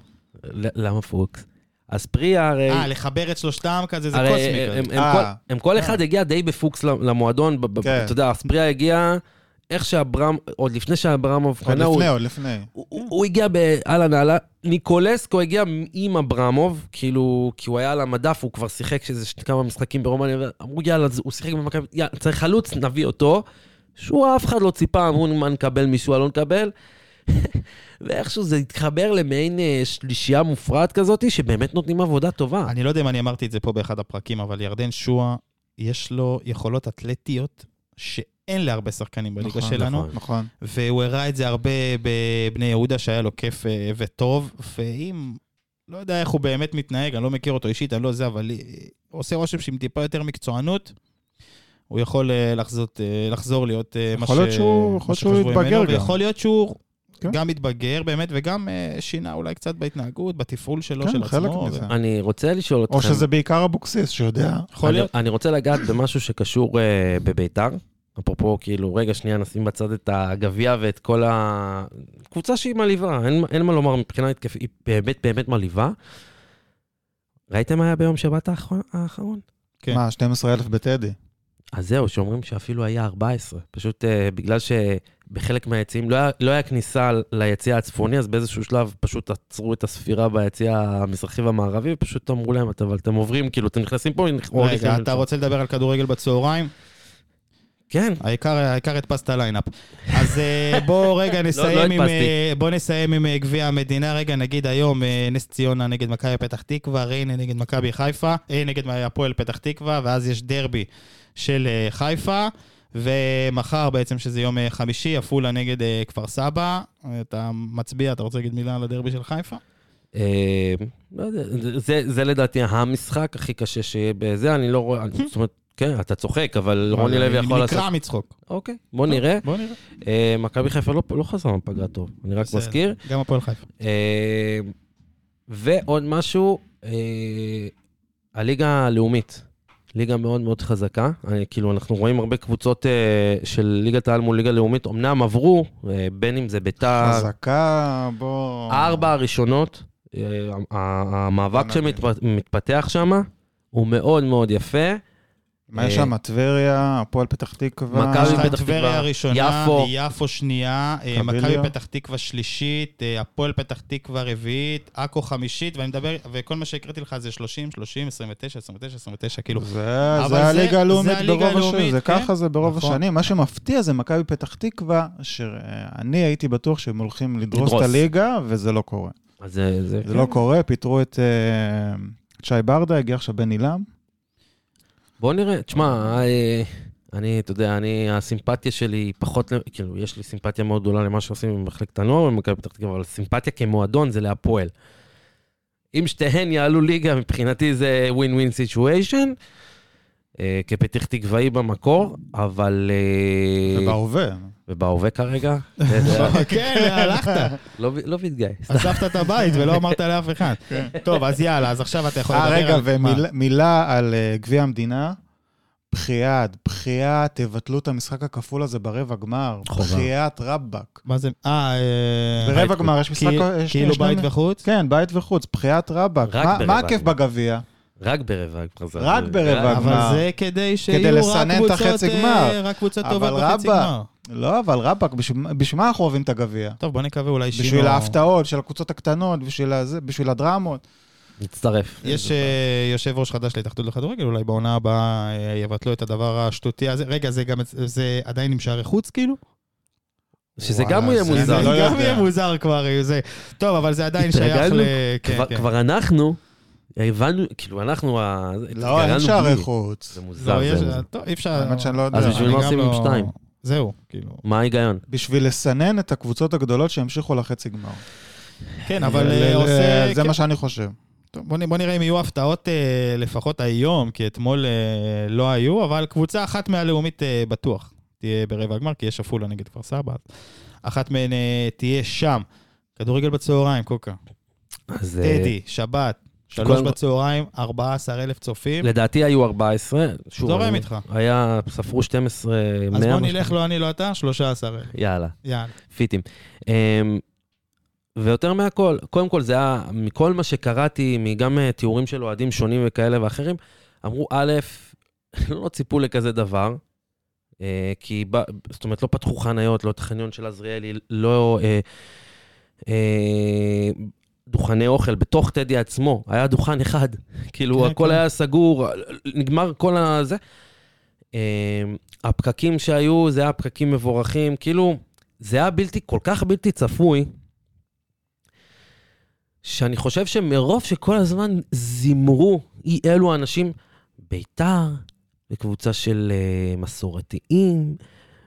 למה פוקס? אז פריה הרי... אה, לחבר את שלושתם כזה, זה קוסמי הם, כזה. הם, אה. כל, הם כל אה. אחד הגיע די בפוקס למועדון, כן. אתה יודע, אספריא הגיע, איך שאברהם, עוד לפני שאברמוב עוד קנה, הוא, לפני, עוד לפני. הוא, הגיע באהלן אהלן, ניקולסקו הגיע עם אברמוב, כאילו, כי הוא היה על המדף, הוא כבר שיחק איזה ש- כמה משחקים ברומניה, ואמרו יאללה, הוא שיחק במכבי, יאללה, צריך חלוץ, נביא אותו. שהוא אף אחד לא ציפה, אמרו מה נקבל, מישהו לא נקבל. ואיכשהו זה התחבר למעין אה, שלישייה מופרעת כזאת, שבאמת נותנים עבודה טובה. אני לא יודע אם אני אמרתי את זה פה באחד הפרקים, אבל ירדן שואה, יש לו יכולות אתלטיות שאין להרבה שחקנים בליגה נכון, שלנו. נכון. נכון. והוא הראה את זה הרבה בבני יהודה, שהיה לו כיף אה, וטוב, ואם... לא יודע איך הוא באמת מתנהג, אני לא מכיר אותו אישית, אני לא זה, אבל אה, עושה רושם שעם טיפה יותר מקצוענות, הוא יכול אה, לחזור, אה, לחזור להיות אה, מה יכול להיות ש- שהוא- מה יכול להיות שהוא יתבגר גם. ויכול להיות שהוא כן. גם מתבגר באמת, וגם שינה אולי קצת בהתנהגות, בתפעול שלו, כן, של חלק עצמו. מזה. ו- אני רוצה לשאול אתכם... או שזה בעיקר אבוקסיס, שיודע. יכול אני, להיות. אני רוצה לגעת במשהו שקשור uh, בביתר. אפרופו, כאילו, רגע שנייה נשים בצד את הגביע ואת כל הקבוצה שהיא מלהיבה, אין, אין מה לומר מבחינה התקפית, היא באמת באמת מלהיבה. ראיתם מה היה ביום שבת? האחרון? כן. מה, 12,000 בטדי. אז זהו, שאומרים שאפילו היה 14. פשוט uh, בגלל שבחלק מהיציעים לא היה, לא היה כניסה ליציע הצפוני, אז באיזשהו שלב פשוט עצרו את הספירה ביציע המזרחי והמערבי, ופשוט אמרו להם, "אתה- אבל אתם עוברים, כאילו, אתם נכנסים פה, או רגע, נכנסים אתה לשם." רוצה לדבר על כדורגל בצהריים? כן, העיקר, העיקר הדפסת lineup. אז אה, בוא רגע נסיים עם, הדפסתי. אה, בוא נסיים עם גביע המדינה. רגע, נגיד היום נס ציונה נגד מכבי פתח תקווה, ריינה נגד מכבי חיפה, נגד הפועל פתח תקווה, ואז יש דרבי של אה, חיפה. ומחר בעצם, שזה יום אה, חמישי, עפולה נגד אה, כפר סבא. אתה מצביע, אתה רוצה להגיד מילה על הדרבי של חיפה? לא זה, לדעתי המשחק הכי קשה שיהיה בזה, אני לא רואה, זאת אומרת, כן, אתה צוחק, אבל רוני לוי יכול לעשות... נקרע מצחוק. אוקיי, בוא נראה. בוא נראה. אה, מכבי חיפה לא, לא חזרה מפגרה טוב, אני רק. מזכיר. גם הפועל חיפה. ועוד משהו, הליגה הלאומית, ליגה מאוד מאוד חזקה. אני, כאילו, אנחנו רואים הרבה קבוצות אה, של ליגת העל מול ליגה לאומית, אמנם עברו, אה, בין אם זה ביתר, חזקה, בוא... הארבע הראשונות, אה, ה- המאבק. שמתפתח שם הוא מאוד מאוד יפה. מה יש שם? טבריה, הפועל פתח תקווה. מכבי פתח טבריה תקווה, ראשונה, יפו. יפו שנייה, אה. מכבי פתח תקווה שלישית, אה, הפועל פתח תקווה רביעית, עכו חמישית, ואני מדבר, וכל מה שהקראתי לך זה 30, 30, 29, 29, 29, כאילו. זה, הליגה זה הלאומית ברוב השנים, זה כן. ככה זה ברוב נכון. השנים. מה שמפתיע זה מכבי פתח תקווה, שאני הייתי בטוח שהם הולכים לדרוס את. הליגה, וזה לא קורה. אז זה... לא קורה, פיטרו את אה, את שי ברדה, הגיע עכשיו בן עילם. בוא נראה, תשמע, אה, אני, אתה יודע, אני, הסימפתיה שלי היא פחות, כאילו, יש לי סימפתיה מאוד גדולה למה שעושים במחלקת הנוער במכבי פתח תקווה, אבל סימפתיה כמועדון זה להפועל. אם שתיהן יעלו ליגה, מבחינתי זה ווין ווין situation, כפתח תקוואי במקור, אבל... אה, ובהווה. ובהווה כרגע, כן, הלכת. לא לא מתגייס. עזבת את הבית ולא אמרת לאף אחד. טוב, אז יאללה, אז עכשיו אתה יכול אה, לדבר רגע, על... מה? ומילה על אה, גביע המדינה. בחייאת, בחייאת, תבטלו את המשחק הכפול הזה ברבע גמר. חובה. בחייאת רבאק. מה זה? אה... אה, ברבע גמר יש משחק... כאילו בית וחוץ? כן, בית וחוץ, בחייאת רבאק. רק מה- הכיף. בגביע? רק ברבע גמר. זה- רק ברבע רק- גמר. אבל זה כדי שיהיו רק קבוצות, אה. רק קבוצות טובות בחצי גמר. לא, אבל רבאק, בשביל מה אנחנו אוהבים את הגביע? טוב, בוא נקווה אולי שינו... בשביל ההפתעות של הקבוצות הקטנות, בשביל הדרמות. מצטרף. יש אה, יושב ראש חדש להתאחדות לכדורגל, אולי בעונה הבאה אה, יבטלו את הדבר השטותי הזה. רגע, זה גם, זה עדיין עם שערי חוץ כאילו? שזה וואלה, גם יהיה זה- מוזר. לא גם יודע. יהיה מוזר כבר, זה... טוב, אבל זה עדיין שייך? ל... כן, כבר- כן. כבר אנחנו, הבנו, כאילו, אנחנו, לא, אין שערי. חוץ. זה מוזר. לא, יש... זה- טוב, אי אפשר... האמת שאני לא יודע. אז בשביל מה עושים עם לא- שתיים? זהו, כאילו. מה ההיגיון? בשביל לסנן את הקבוצות הגדולות שימשיכו לחצי גמר. כן, אבל אה, עושה... זה כן. מה שאני חושב. טוב, בוא, בוא נראה אם יהיו הפתעות אה, לפחות היום, כי אתמול אה, לא היו, אבל קבוצה אחת מהלאומית אה, בטוח תהיה ברבע הגמר, כי יש עפולה נגד כפר סבא. אחת מהן אה, תהיה שם. כדורגל בצהריים, קוקה. אז אה, טדי, שבת, שלוש בצהריים, 14,000 צופים. לדעתי היו 14. שוב, זורם איתך. היה, ספרו 12, 100. אז בוא. נלך, לא אני, לא אתה, 13,000. יאללה, יאללה. פיטים. אמ, ויותר מהכל, קודם כל זה היה, מכל מה שקראתי, מגם אה, תיאורים של אוהדים שונים וכאלה ואחרים, אמרו, א', לא ציפו לכזה דבר, אה, כי, זאת אומרת, לא פתחו חניות, לא את החניון של עזריאלי, לא אה, דוכני אוכל בתוך טדי עצמו, היה דוכן אחד, כאילו, כן, הכל כן. היה סגור, נגמר כל הזה. אה, הפקקים שהיו, זה היה פקקים מבורכים, כאילו, זה היה בלתי, כל כך בלתי צפוי, שאני חושב שמרוב שכל הזמן זימרו אי אלו אנשים, בית"ר, וקבוצה של uh, מסורתיים,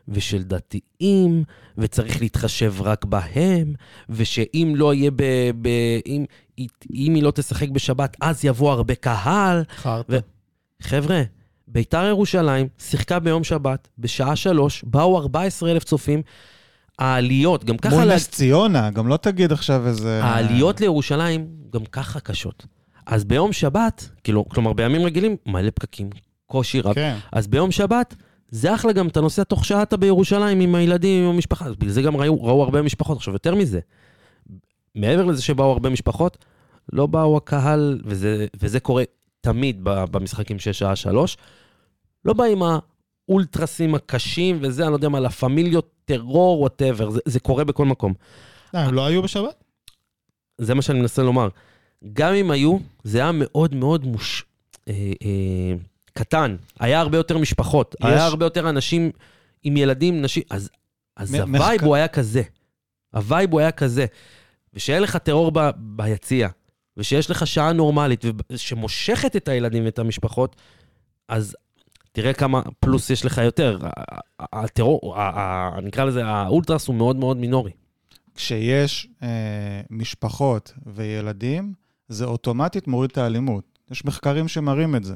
ושל דתיים, וצריך להתחשב רק בהם, ושאם לא יהיה ב... ב אם, אם היא לא תשחק בשבת, אז יבוא הרבה קהל. חרטא. חבר'ה, ביתר ירושלים שיחקה ביום שבת, בשעה שלוש, באו 14,000 צופים. העליות, גם ככה... מול לה- נס ציונה, גם לא תגיד עכשיו איזה... העליות לירושלים גם ככה קשות. אז ביום שבת, כאילו, כלומר בימים רגילים, מלא פקקים, קושי רב. כן. אז ביום שבת, זה אחלה גם, אתה נוסע תוך שעה אתה בירושלים עם הילדים, עם המשפחה. בגלל זה גם ראו, ראו הרבה משפחות. עכשיו, יותר מזה, מעבר לזה שבאו הרבה משפחות, לא באו הקהל, וזה, וזה קורה תמיד במשחקים של שעה שלוש, לא באים האולטרסים הקשים וזה, אני לא יודע מה, לה פמיליות, טרור, ווטאבר, זה, זה קורה בכל מקום. אה, הם לא היו בשבת? זה מה שאני מנסה לומר. גם אם היו, זה היה מאוד מאוד מוש... אה, אה, קטן. היה הרבה יותר משפחות, יש- היה הרבה יותר אנשים עם ילדים, נשים, אז, אז מ- ה vibe מחקר- הוא היה כזה. ה vibe הוא היה כזה. ושיהיה לך טרור ב, ביציע, ושיש לך שעה נורמלית, ושמושכת את הילדים ואת המשפחות, אז תראה כמה פלוס יש לך יותר. הטרור, נקרא לזה, האולטרס הוא מאוד מאוד מינורי. כשיש אה, משפחות וילדים, זה אוטומטית מוריד את האלימות. יש מחקרים שמראים את זה.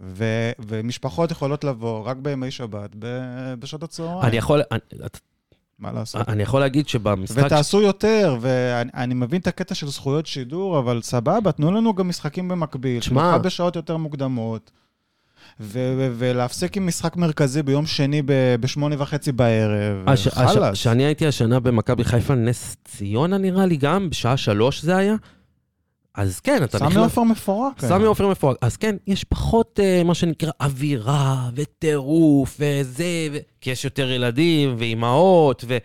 ו- ומשפחות יכולות לבוא רק בימי שבת, ב- בשעות הצהריים. אני יכול, אני, מה לעשות? אני יכול להגיד שבמשחק... ותעשו יותר, ואני אני מבין את הקטע של זכויות שידור, אבל סבבה, תנו לנו גם משחקים במקביל. תשמע- שנוכל בשעות יותר מוקדמות, ו- ולהפסיק עם משחק מרכזי ביום שני בשמונה וחצי בערב. הש- הש- חלאס. כשאני הייתי השנה במכבי חיפה, נס ציונה נראה לי גם, בשעה שלוש זה היה. אז כן, אתה סמי עופר מפורק. סמי עופר מפורק. אז כן, יש פחות אה, מה שנקרא אווירה וטירוף וזה, ו... כי יש יותר ילדים ואימהות, ו...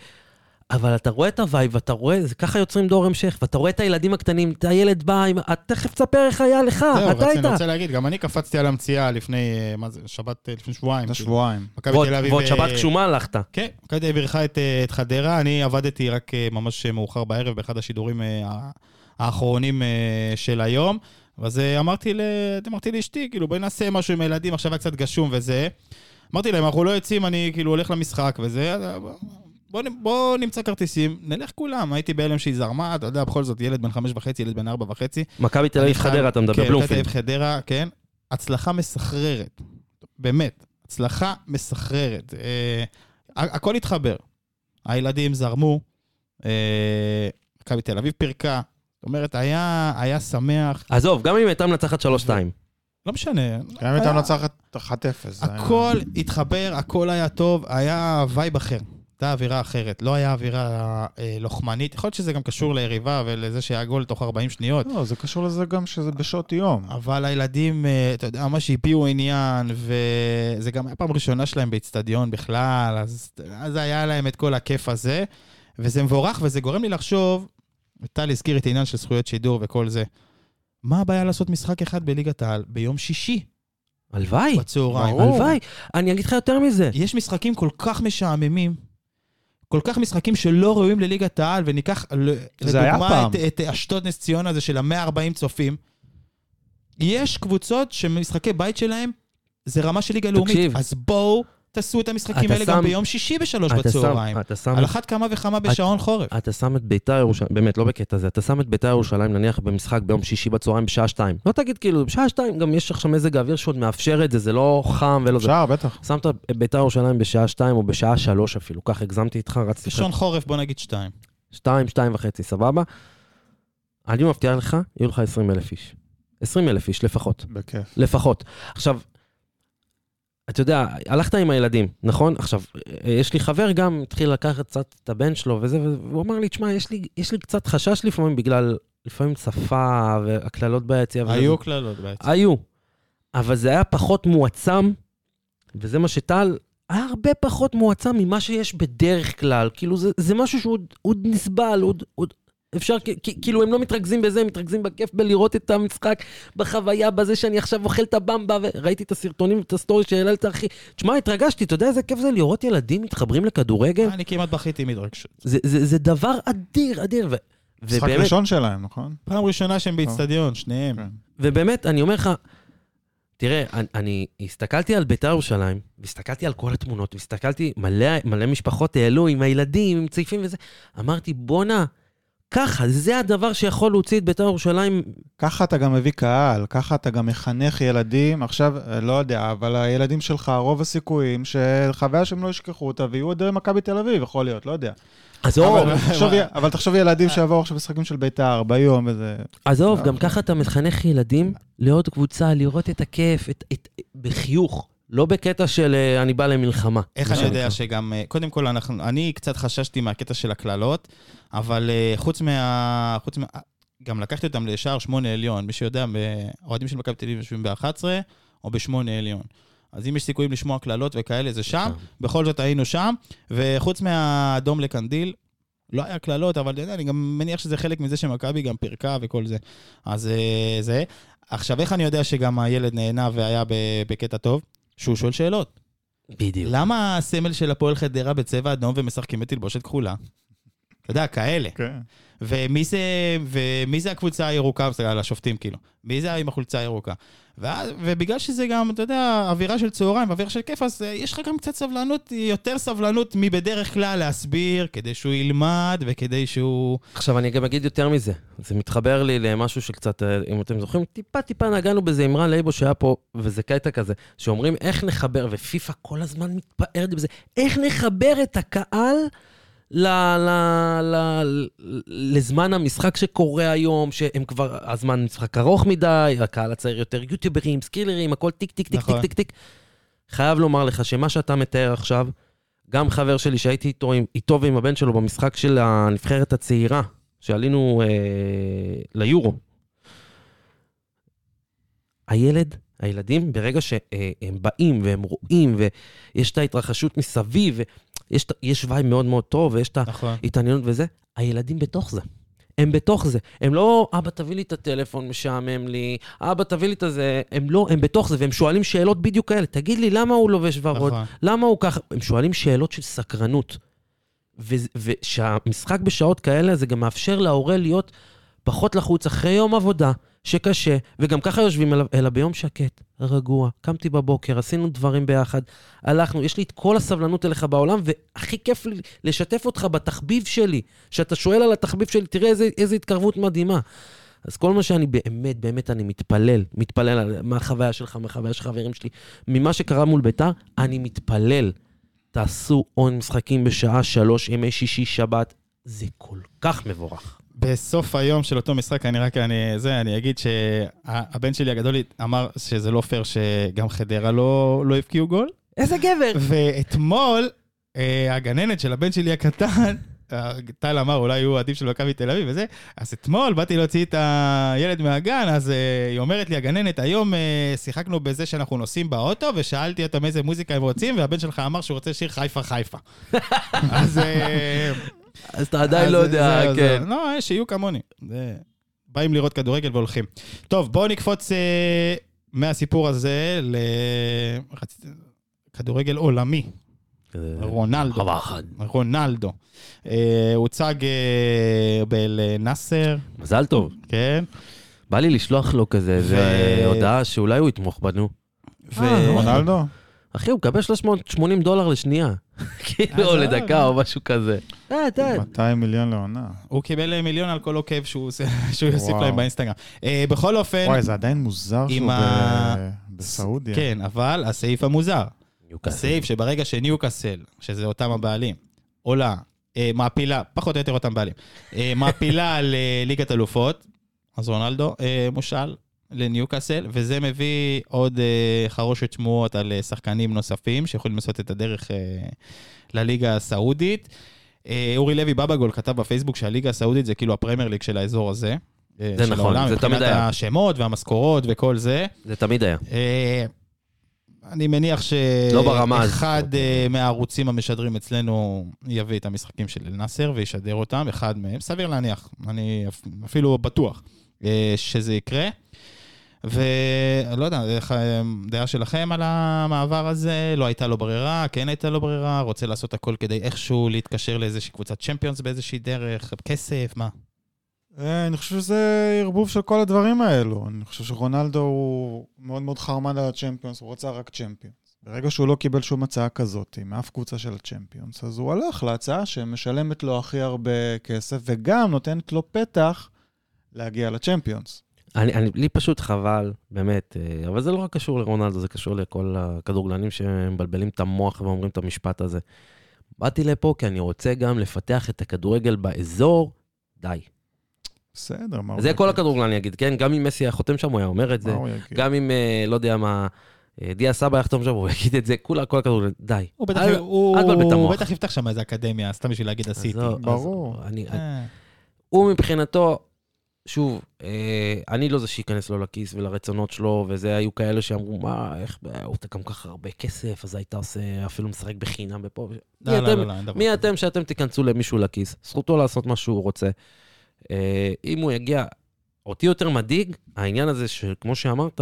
אבל אתה רואה את ה vibe, ואתה רואה, זה ככה יוצרים דור המשך, ואתה רואה את הילדים הקטנים, את הילד בא, עם... את תכף תספר איך היה לך, זהו, אתה רציתי- היית. אני רוצה להגיד, גם אני קפצתי על המציאה לפני, אה, מה זה, שבת, אה, לפני שבועיים. לפני כאילו. שבועיים. ועוד שבת גשומה הלכת. כן, מכבי תל אביב אירחה את, חדרה, אני עבדתי רק ממש מאוחר בערב באחד השידורים האחרונים אה, של היום. אז אה, אמרתי, ל... אמרתי לאשתי, כאילו, בואי נעשה משהו עם הילדים, עכשיו היה קצת גשום וזה. אמרתי להם, אנחנו לא יוצאים, אני כאילו הולך למשחק וזה, אה, בוא, בוא נמצא כרטיסים, נלך כולם. הייתי בהלם שהיא זרמה, אתה יודע, בכל זאת, ילד בן חמש וחצי, ילד בן ארבע וחצי. מכבי תל אביב חדרה, אתה מדבר כן, מכבי תל בלומפילד. אביב חדרה, כן. הצלחה מסחררת. באמת, הצלחה מסחררת. אה, הכל התחבר. הילדים זרמו, אה, מכבי תל אביב פירקה. אומרת, היה, היה שמח, עזוב, גם אם הייתה מנצחת 3-2. לא משנה. גם אם הייתה מנצחת 1-0. זה היה- הכל התחבר, הכל היה טוב, היה vibe אחר. הייתה אווירה אחרת, לא היה אווירה אה, לוחמנית. יכול להיות שזה גם קשור ליריבה ולזה שהיה גול תוך 40 שניות. לא, זה קשור לזה גם שזה בשעות יום. אבל הילדים, אה, אתה יודע, ממש הביעו עניין, וזה גם היה פעם ראשונה שלהם באיצטדיון בכלל, אז, אז היה להם את כל הכיף הזה, וזה מבורך, וזה גורם לי לחשוב, טל הזכיר את העניין של זכויות שידור וכל זה, מה הבעיה לעשות משחק אחד בליגת העל ביום שישי הלוואי, בצהריים? ברור. הלוואי. אני אגיד לך יותר מזה. יש משחקים כל כך משעממים, כל כך משחקים שלא ראויים לליגת העל, וניקח לדוגמה. את, את אשדוד נס ציונה הזה של ה-140 צופים. יש קבוצות שמשחקי בית שלהם זה רמה של ליגה לאומית. תקשיב. אז בואו תעשו את המשחקים האלה שם- גם ביום שישי בשלוש בצהריים. אתה שם על אחת כמה וכמה בשעון חורף. אתה שם את ביתר ירושלים, באמת, לא בקטע הזה, אתה שם את ביתר ירושלים נניח במשחק ביום שישי בצהריים בשעה שתיים. לא תגיד כאילו, בשעה שתיים גם יש עכשיו מזג האוויר שעוד מאפשר את זה, זה לא חם ולא זה. אפשר, בטח. שמת את ביתר ירושלים בשעה שתיים או בשעה שלוש אפילו, כך הגזמתי איתך, רצתי בשעון חורף בוא נגיד שתיים. שתיים, שתיים וחצי, סבבה? אני מבטיח לך, יהיו לך 20 אלף איש. 20 אלף איש לפחות. בכיף. לפחות. עכשיו, אתה יודע, הלכת עם הילדים, נכון? עכשיו, יש לי חבר גם, התחיל לקחת קצת את הבן שלו וזה, והוא אמר לי, תשמע, יש לי, יש לי קצת חשש לפעמים בגלל, לפעמים שפה והקללות ביציע. וזה." היו קללות בעצם. היו. אבל זה היה פחות מועצם, וזה מה שטל, היה הרבה פחות מועצם ממה שיש בדרך כלל. כאילו, זה, זה משהו שהוא עוד- עוד נסבל, עוד, עוד אפשר, כאילו, הם לא מתרכזים בזה, הם מתרכזים בכיף בלראות את המשחק, בחוויה, בזה שאני עכשיו אוכל את הבמבה, וראיתי את הסרטונים, את הסטורי שהעלת, אחי. תשמע, התרגשתי, אתה יודע איזה כיף זה לראות ילדים מתחברים לכדורגל? אני כמעט בכיתי מהתרגשות. זה, זה, זה דבר אדיר, אדיר. ו, משחק ובאמת, ראשון שלהם, נכון? פעם ראשונה שהם באיצטדיון, שניהם. כן. ובאמת, אני אומר לך, תראה, אני, אני הסתכלתי על בית"ר ירושלים, והסתכלתי על כל התמונות, והסתכלתי, מלא, מלא משפחות העלו עם הילדים, עם צעיפים וזה. אמרתי, בואנה, ככה, זה הדבר שיכול להוציא את בית"ר ירושלים. ככה אתה גם מביא קהל, ככה אתה גם מחנך ילדים. עכשיו, אה, לא יודע, אבל הילדים שלך, רוב הסיכויים שחוויה שהם לא ישכחו אותה ויהיו אוהדי מכבי תל אביב, יכול להיות, לא יודע. עזוב, אבל תחשוב- אבל תחשוב ילדים שיבואו עכשיו משחקים של בית"ר ביום וזה... עזוב, גם ככה אתה מחנך ילדים לעוד קבוצה, לראות את הכיף, את, את, בחיוך, לא בקטע של אה, אני בא למלחמה. איך אני יודע שגם, אה, קודם כל, אנחנו, אני קצת חששתי מהקטע של הקללות, אבל אה, חוץ מה... חוץ מה... גם לקחתי אותם לשער שמונה עליון. מי שיודע, אוהדים של מכבי תל אביב יושבים ב-11 או בשמונה עליון. אז אם יש סיכויים לשמוע קללות וכאלה, זה שם. בכל זאת היינו שם, וחוץ מהאדום לקנדיל, לא היה קללות, אבל יודע, אני גם מניח שזה חלק מזה שמכבי גם פירקה וכל זה. אז זה. עכשיו, איך אני יודע שגם הילד נהנה והיה בקטע טוב? שהוא שואל שאלות. בדיוק. למה הסמל של הפועל חדרה בצבע אדום ומשחקים בתלבושת כחולה? אתה יודע, כאלה. כן. ומי זה, ומי זה הקבוצה הירוקה, סליחה, על השופטים כאילו? מי זה עם החולצה הירוקה? ואז, ובגלל שזה גם, אתה יודע, אווירה של צהריים, אווירה של כיף, אז אה, יש לך גם קצת סבלנות, יותר סבלנות מבדרך כלל להסביר, כדי שהוא ילמד וכדי שהוא... עכשיו, אני גם אגיד יותר מזה. זה מתחבר לי למשהו שקצת, אה, אם אתם זוכרים, טיפה טיפה נגענו בזה עם רן לייבו שהיה פה, וזה קטע כזה, שאומרים איך נחבר, ופיפ"א כל הזמן מתפארת בזה, איך נחבר את הקהל ל, ל, ל, לזמן המשחק שקורה היום, שהם כבר, הזמן משחק ארוך מדי, הקהל הצעיר יותר יוטיוברים, סקילרים, הכל טיק טיק טיק נכון. טיק טיק טיק. חייב לומר לך שמה שאתה מתאר עכשיו, גם חבר שלי שהייתי איתו, איתו ועם הבן שלו במשחק של הנבחרת הצעירה, שעלינו אה, ליורו. הילד, הילדים, ברגע שהם באים והם רואים ויש את ההתרחשות מסביב, את- יש vibe מאוד מאוד טוב ויש את נכון. ההתעניינות וזה, הילדים בתוך זה. הם בתוך זה. הם לא, אבא, תביא לי את הטלפון, משעמם לי, אבא, תביא לי את הזה, הם לא, הם בתוך זה, והם שואלים שאלות בדיוק כאלה. תגיד לי, למה הוא לובש ורוד? נכון. למה הוא ככה? הם שואלים שאלות של סקרנות. ושהמשחק בשעות כאלה, זה גם מאפשר להורה להיות פחות לחוץ אחרי יום עבודה, שקשה, וגם ככה יושבים אליו, אלא ביום שקט, רגוע. קמתי בבוקר, עשינו דברים ביחד, הלכנו, יש לי את כל הסבלנות אליך בעולם, והכי כיף לי לשתף אותך בתחביב שלי. שאתה שואל על התחביב שלי, תראה איזה, איזה התקרבות מדהימה. אז כל מה שאני באמת, באמת, אני מתפלל, מתפלל על- מהחוויה שלך, מהחוויה של חברים שלי, ממה שקרה מול ביתר, אני מתפלל. תעשו עוד משחקים בשעה שלוש, ימי שישי, שבת, זה כל כך מבורך. בסוף היום של אותו משחק, אני רק, אני, זה, אני אגיד שהבן שלי הגדול אמר שזה לא פייר שגם חדרה לא, לא הבקיעו גול. איזה גבר! ואתמול, אה, הגננת של הבן שלי הקטן, אה, טל אמר, אולי הוא עדיף של מכבי תל אביב וזה, אז אתמול באתי להוציא את הילד מהגן, אז אה, היא אומרת לי, הגננת, היום שיחקנו בזה שאנחנו נוסעים באוטו, ושאלתי אותם איזה מוזיקה הם רוצים, והבן שלך אמר שהוא רוצה שיר חיפה חיפה. אז... אה, אז אתה עדיין לא יודע, כן. לא, שיהיו כמוני. זה- באים לראות כדורגל והולכים. טוב, בואו נקפוץ אה, מהסיפור הזה לכדורגל עולמי. רונלדו. חווה אחת. רונלדו. אה, הוצג אה, באל-נאסר, מזל טוב. כן? בא לי לשלוח לו כזה, איזה הודעה שאולי הוא יתמוך בנו. אה, רונלדו? אחי, הוא מקבל 380 דולר לשנייה. כאילו. לדקה או משהו כזה. אה, די. 200 מיליון לעונה. הוא קיבל מיליון על כל עוקב שהוא יוסיף. להם באינסטגרם. אה, בכל אופן, וואי, זה עדיין מוזר שהוא בסעודיה. כן, אבל הסעיף המוזר. הסעיף שברגע שניוקאסל, שזה אותם הבעלים, עולה, אה, מעפילה, פחות או יותר אותם בעלים, אה, מעפילה לליגת אלופות, אז רונלדו אה, מושאל לניוקאסל, וזה מביא עוד אה, חרושת שמועות על אה, שחקנים נוספים שיכולים לעשות את הדרך אה, לליגה הסעודית. אה, אורי לוי בבגול כתב בפייסבוק שהליגה הסעודית זה כאילו הפרמייר ליג של האזור הזה. אה, זה נכון, העולם, זה תמיד מבחינת היה. השמות והמשכורות וכל זה. זה תמיד היה. אה, אני מניח לא. שאחד אה, מהערוצים המשדרים אצלנו יביא את המשחקים של אל-נאסר וישדר אותם, אחד מהם, סביר להניח, אני אפ- אפילו בטוח שזה יקרה. ולא יודע, איך, אה, דעה שלכם על המעבר הזה? לא הייתה לו ברירה, כן הייתה לו ברירה, רוצה לעשות הכל כדי איכשהו להתקשר לאיזושהי קבוצת צ'מפיונס באיזושהי דרך, כסף, מה? אה, אני חושב שזה ערבוב של כל הדברים האלו. אני חושב שרונלדו הוא מאוד מאוד חרמן על הצ'מפיונס, הוא רצה רק צ'מפיונס. ברגע שהוא לא קיבל שום הצעה כזאת, מאף קבוצה של הצ'מפיונס, אז הוא הלך להצעה שמשלמת לו הכי הרבה כסף, וגם נותנת לו פתח להגיע לצ'מפיונס. אני, אני, לי פשוט חבל, באמת, אה, אבל זה לא רק קשור לרונלדו, זה קשור לכל הכדורגלנים שמבלבלים את המוח ואומרים את המשפט הזה. באתי לפה כי אני רוצה גם לפתח את הכדורגל באזור, די. בסדר, מה הוא זה כל יגיד? הכדורגלן יגיד, כן? גם אם מסי היה חותם שם, הוא היה אומר את זה. יגיד? גם אם, אה, לא יודע מה, אה, דיה סבא יחתום שם, הוא יגיד את זה, כולה, כל הכדורגלן, די. הוא בטח, יפתח שם איזה אקדמיה, סתם בשביל להגיד עשיתי. ברור. אני, אה. הוא מבחינתו, שוב, אה, אני לא זה שייכנס לו לכיס ולרצונות שלו, וזה היו כאלה שאמרו, מה, איך, הוא גם ככה הרבה כסף, אז היית עושה, אפילו משחק בחינם ופה. מי לא, לא, לא, לא, מי כזה. אתם שאתם תיכנסו למישהו לכיס? זכותו לעשות מה שהוא רוצה. אה, אם הוא יגיע, אותי יותר מדאיג, העניין הזה שכמו שאמרת,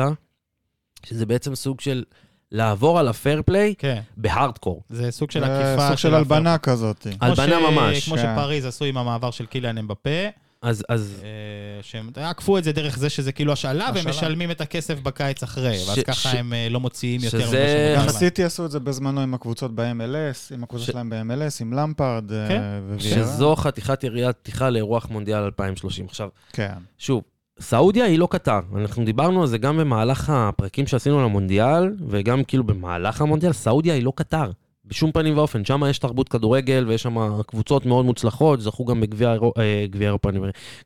שזה בעצם סוג של לעבור על הפייר פליי כן, בהארדקור. זה סוג של עקיפה. סוג של הלבנה כזאת. הלבנה ש- ממש. כמו כן. שפריז עשו עם המעבר של קיליאן אמבפה, אז, אז אה, שהם עקפו את זה דרך זה שזה כאילו השאלה, והם. משלמים את הכסף בקיץ אחרי, ואז ש- ככה ש- הם אה, לא מוציאים יותר שזה- ממה שמגיע גם. סיטי עשו את זה בזמנו עם הקבוצות ב-MLS, עם הקבוצה ש- שלהם ב-MLS, עם למפרד אה, כן. וויארה. שזו חתיכת יריית פתיחה לאירוח מונדיאל 2030. עכשיו, כן. שוב, סעודיה היא לא קטר. אנחנו דיברנו על זה גם במהלך הפרקים שעשינו למונדיאל, וגם כאילו במהלך המונדיאל, סעודיה היא לא קטר. בשום פנים ואופן. שם יש תרבות כדורגל, ויש שם קבוצות מאוד מוצלחות, זכו גם בגביע אה, אירופה,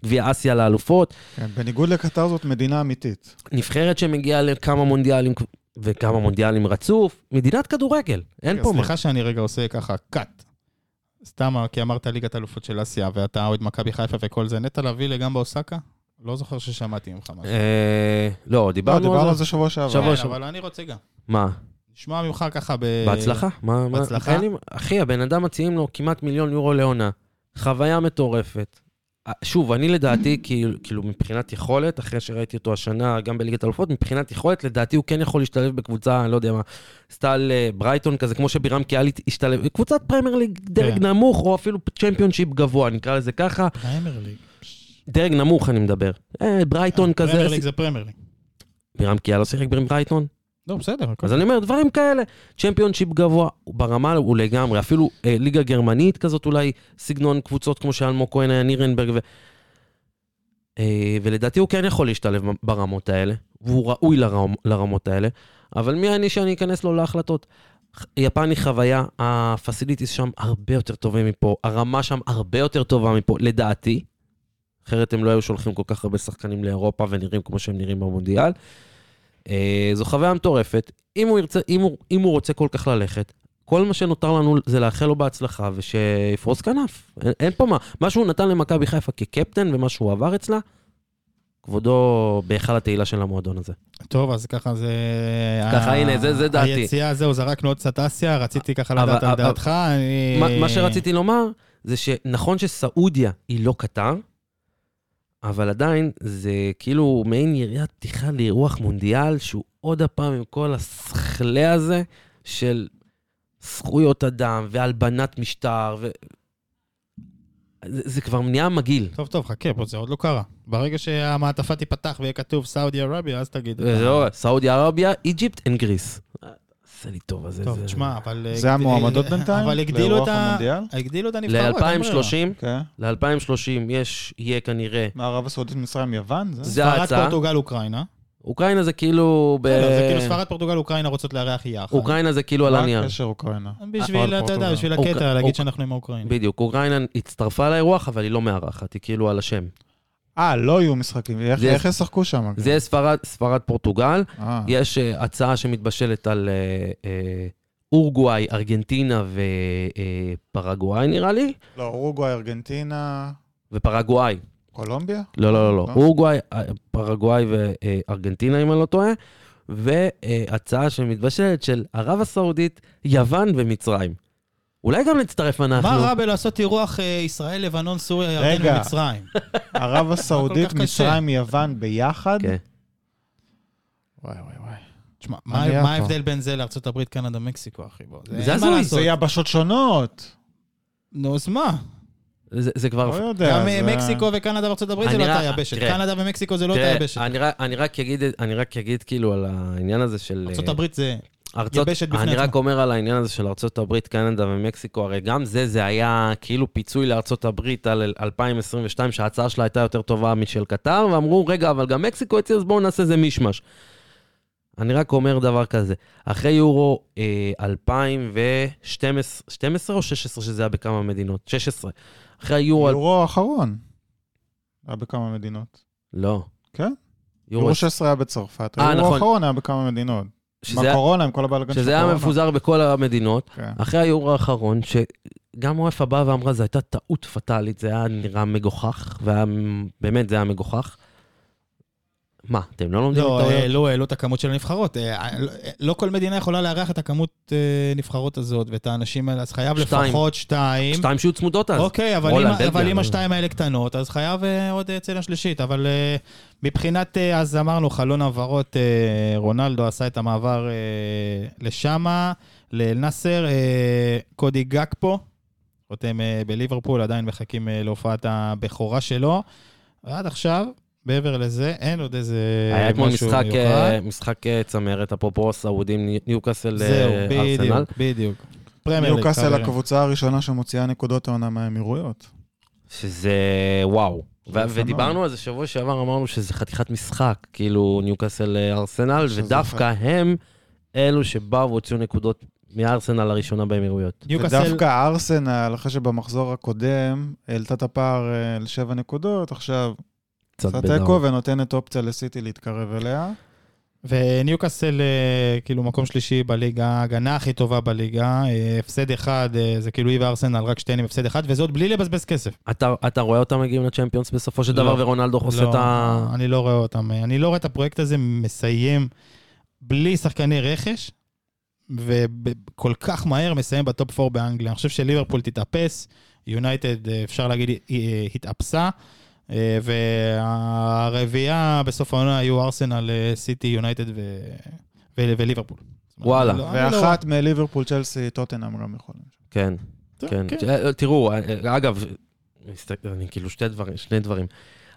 גביע אסיה לאלופות. כן. בניגוד לקטר זאת מדינה אמיתית. נבחרת שמגיעה לכמה מונדיאלים, וכמה מונדיאלים רצוף. מדינת כדורגל, אין פה. סליחה שאני רגע עושה ככה קאט. סתם, כי אמרת ליגת אלופות של אסיה, ואתה אוהד מכבי חיפה וכל זה, נטע לביא לגמבה אוסקה? לא זוכר ששמעתי ממך משהו. אה, לא, לא, דיברנו דיברנו על זה. שבוע כן, שעבר. אבל אני רוצה גם. מה? לשמוע ממך ככה ב... בהצלחה? מה, מה- בהצלחה. אין לי- אחי, הבן אדם מציעים לו כמעט מיליון יורו לעונה. חוויה מטורפת. אה, שוב, אני לדעתי, כאילו, כאילו מבחינת יכולת, אחרי שראיתי אותו השנה, גם בליגת האלופות, מבחינת יכולת, לדעתי הוא כן יכול להשתלב בקבוצה, אני לא יודע מה, style אה, ברייטון כזה, כמו שבירם כיאל השתלב, קבוצת פרמייר ליג דרג כן. נמוך, או אפילו צ'מפיונשיפ גבוה, נקרא לזה ככה. פרמייר ליג. דרג נמוך אני מדבר. אה, ברייטון כזה. פרמייר ליג זה פרמייר ליג. בירם כיאל לא שיחק ברייטון? לא, בסדר. אז אני אומר, דברים כאלה, צ'מפיונשיפ גבוה, ברמה הוא לגמרי, אפילו אה, ליגה גרמנית כזאת אולי, סגנון קבוצות כמו שאלמוג כהן היה נירנברג, ו... אה, ולדעתי הוא כן יכול להשתלב ברמות האלה, והוא ראוי לרמ, לרמות האלה, אבל מי אני שאני אכנס לו להחלטות? יפן היא חוויה, ה facilities שם הרבה יותר טובים מפה, הרמה שם הרבה יותר טובה מפה, לדעתי. אחרת הם לא היו שולחים כל כך הרבה שחקנים לאירופה ונראים כמו שהם נראים במונדיאל. אה, זו חוויה מטורפת. אם הוא, ירצה, אם, הוא, אם הוא רוצה כל כך ללכת, כל מה שנותר לנו זה לאחל לו בהצלחה ושיפרוס כנף. אין, אין פה מה. מה שהוא נתן למכבי חיפה כקפטן ומה שהוא עבר אצלה, כבודו בהיכל התהילה של המועדון הזה. טוב, אז ככה זה... ככה, ה- הנה, זה- זה דעתי. היציאה, זהו, זרקנו עוד קצת אסיה, רציתי ככה אבל- לדעת על אבל- דעתך. אני- מה, מה שרציתי לומר, זה שנכון שסעודיה היא לא קטר, אבל עדיין זה כאילו מעין יריית פתיחה לאירוח מונדיאל, שהוא עוד הפעם עם כל הסכלה הזה של זכויות אדם והלבנת משטר, ו... זה, זה כבר נהיה מגעיל. טוב, טוב, חכה, פה זה עוד לא קרה. ברגע שהמעטפה תיפתח ויהיה כתוב סעודיה ערביה, אז תגיד. וזהו, סעודיה ערביה, Egypt and Greece. עשה לי טוב, אז טוב, זה... תשמע, אבל... זה המועמדות בינתיים? אבל הגדילו את ה... המונדיאל? הגדילו את הנבחרות. אין ברירה. ל-2030, כן. ל-2030 יש, יהיה כנראה, מערב הסעודית, מצרים, יוון? זה? זה ספרד, ההצעה. פורטוגל, אוקראינה. אוקראינה זה כאילו... ב... זה כאילו ספרד, פורטוגל, אוקראינה רוצות לארח יחד. אוקראינה זה כאילו על מה הנייר. הקשר אוקראינה? בשביל, אתה יודע. בשביל הקטע, להגיד שאנחנו עם האוקראינים. בדיוק, אוקראינה הצטרפה לאירוח, אבל היא לא מארחת, היא כאילו על השם. אה, לא יהיו משחקים. איך- זה- איך ישחקו שם? זה יהיה ספרד, ספרד פורטוגל, אה. יש אה, הצעה שמתבשלת על אה, אה, אורוגוואי, ארגנטינה ופרגוואי נראה לי, לא, אורוגוואי, ארגנטינה, ופרגוואי. קולומביה? לא, לא, לא, לא. לא? אורוגוואי, פרגוואי וארגנטינה, אם אני לא טועה, והצעה שמתבשלת של ערב הסעודית, יוון ומצרים. אולי גם נצטרף אנחנו. מה רע בלעשות אירוח אה, ישראל, לבנון, סוריה, ירדן. ומצרים? ערב הסעודית? מצרים, יוון ביחד? כן. וואי וואי וואי. תשמע, מה? ההבדל בין זה לארה"ב, קנדה, מקסיקו, אחי? זה הזוי. זה יבשות שונות. נו, אז מה? זה, זה כבר... לא יודע. גם אה, זה- מקסיקו וקנדה וארצות הברית זה לא אותה יבשת. קנדה ומקסיקו זה לא אותה יבשת. אני, רק- אני רק אגיד, אני רק אגיד כאילו על העניין הזה של... ארצות הברית זה... ארצות, יבשת בפני אני עצמה. רק אומר על העניין הזה של ארצות הברית, קנדה ומקסיקו, הרי גם זה, זה היה כאילו פיצוי לארצות הברית על 2022, שההצעה שלה הייתה יותר טובה משל קטר, ואמרו, רגע, אבל גם מקסיקו הציע, אז בואו נעשה איזה מישמש. אני רק אומר דבר כזה, אחרי יורו אה, 2012 12 או 16, שזה היה בכמה מדינות? 16. אחרי היורו... יורו האחרון. היה בכמה מדינות. לא. כן? יורו... יורו 16 היה בצרפת. אה, היורו נכון. האחרון היה בכמה מדינות. שזה בקורונה, עם כל הבלגן של שזה היה. מפוזר בכל המדינות. כן. אחרי היורו האחרון, שגם וופא באה ואמרה, זו הייתה טעות פטאלית, זה היה נראה מגוחך, ובאמת זה היה מגוחך. מה, אתם לא לומדים לא, את טעויות? לא העלו את הכמות של הנבחרות. אה, אה, לא- אה, לא כל מדינה יכולה לארח את הכמות נבחרות הזאת ואת האנשים האלה, אז חייב שתיים. לפחות שתיים. שתיים שיהיו צמודות אז. אוקיי, אבל אם- אבל אם. השתיים האלה קטנות, אז חייב עוד צלע שלישית. אבל מבחינת, אז אמרנו, חלון העברות, רונלדו עשה את המעבר לשמה, לאל-נאסר, קודי גקפו, חותם בליברפול, עדיין מחכים להופעת הבכורה שלו. ועד עכשיו, מעבר לזה, אין עוד איזה היה אתמול משהו משחק, מיוחד. אה, משחק אה, צמרת, אפרופו הסעודים, ניוקאסל זהו, אה, ארסנל. בדיוק, בדיוק. ניוקאסל. הקבוצה הראשונה שמוציאה נקודות העונה מהאמירויות. שזה וואו. ודיברנו על זה שבוע שעבר, אמרנו שזה חתיכת משחק, כאילו ניוקאסל ארסנל, ודווקא הם אלו שבאו והוציאו נקודות מארסנל הראשונה באמירויות. ניוקאסל, ודווקא ארסנל, אחרי שבמחזור הקודם העלתה את הפער לשבע נקודות, עכשיו קצת קצת בדאון. תיקו ונותנת אופציה לסיטי להתקרב אליה. וניוקאסל, אה, כאילו, מקום שלישי בליגה, ההגנה הכי טובה בליגה, אה, הפסד אחד, אה, זה כאילו היא וארסנל, רק שתיהן עם הפסד אחד, וזאת בלי לבזבז כסף. אתה, אתה רואה אותם מגיעים לצ'מפיונס בסופו של לא. דבר, ורונלדו עושה לא, את ה... אני לא רואה אותם. אני לא רואה את הפרויקט הזה מסיים בלי שחקני רכש, וכל כך מהר מסיים ב top 4 באנגליה. אני חושב שליברפול תתאפס, יונייטד, אפשר להגיד, התאפסה. אה, והרביעייה בסוף העונה היו ארסנל, אה, סיטי, יונייטד וליברפול. וואלה. לא- לא- ואחת מליברפול, צ'לסי, טוטנאם גם יכולים. כן, כן. כן. אה, תראו, אגב, אני כאילו שתי דברים, שני דברים.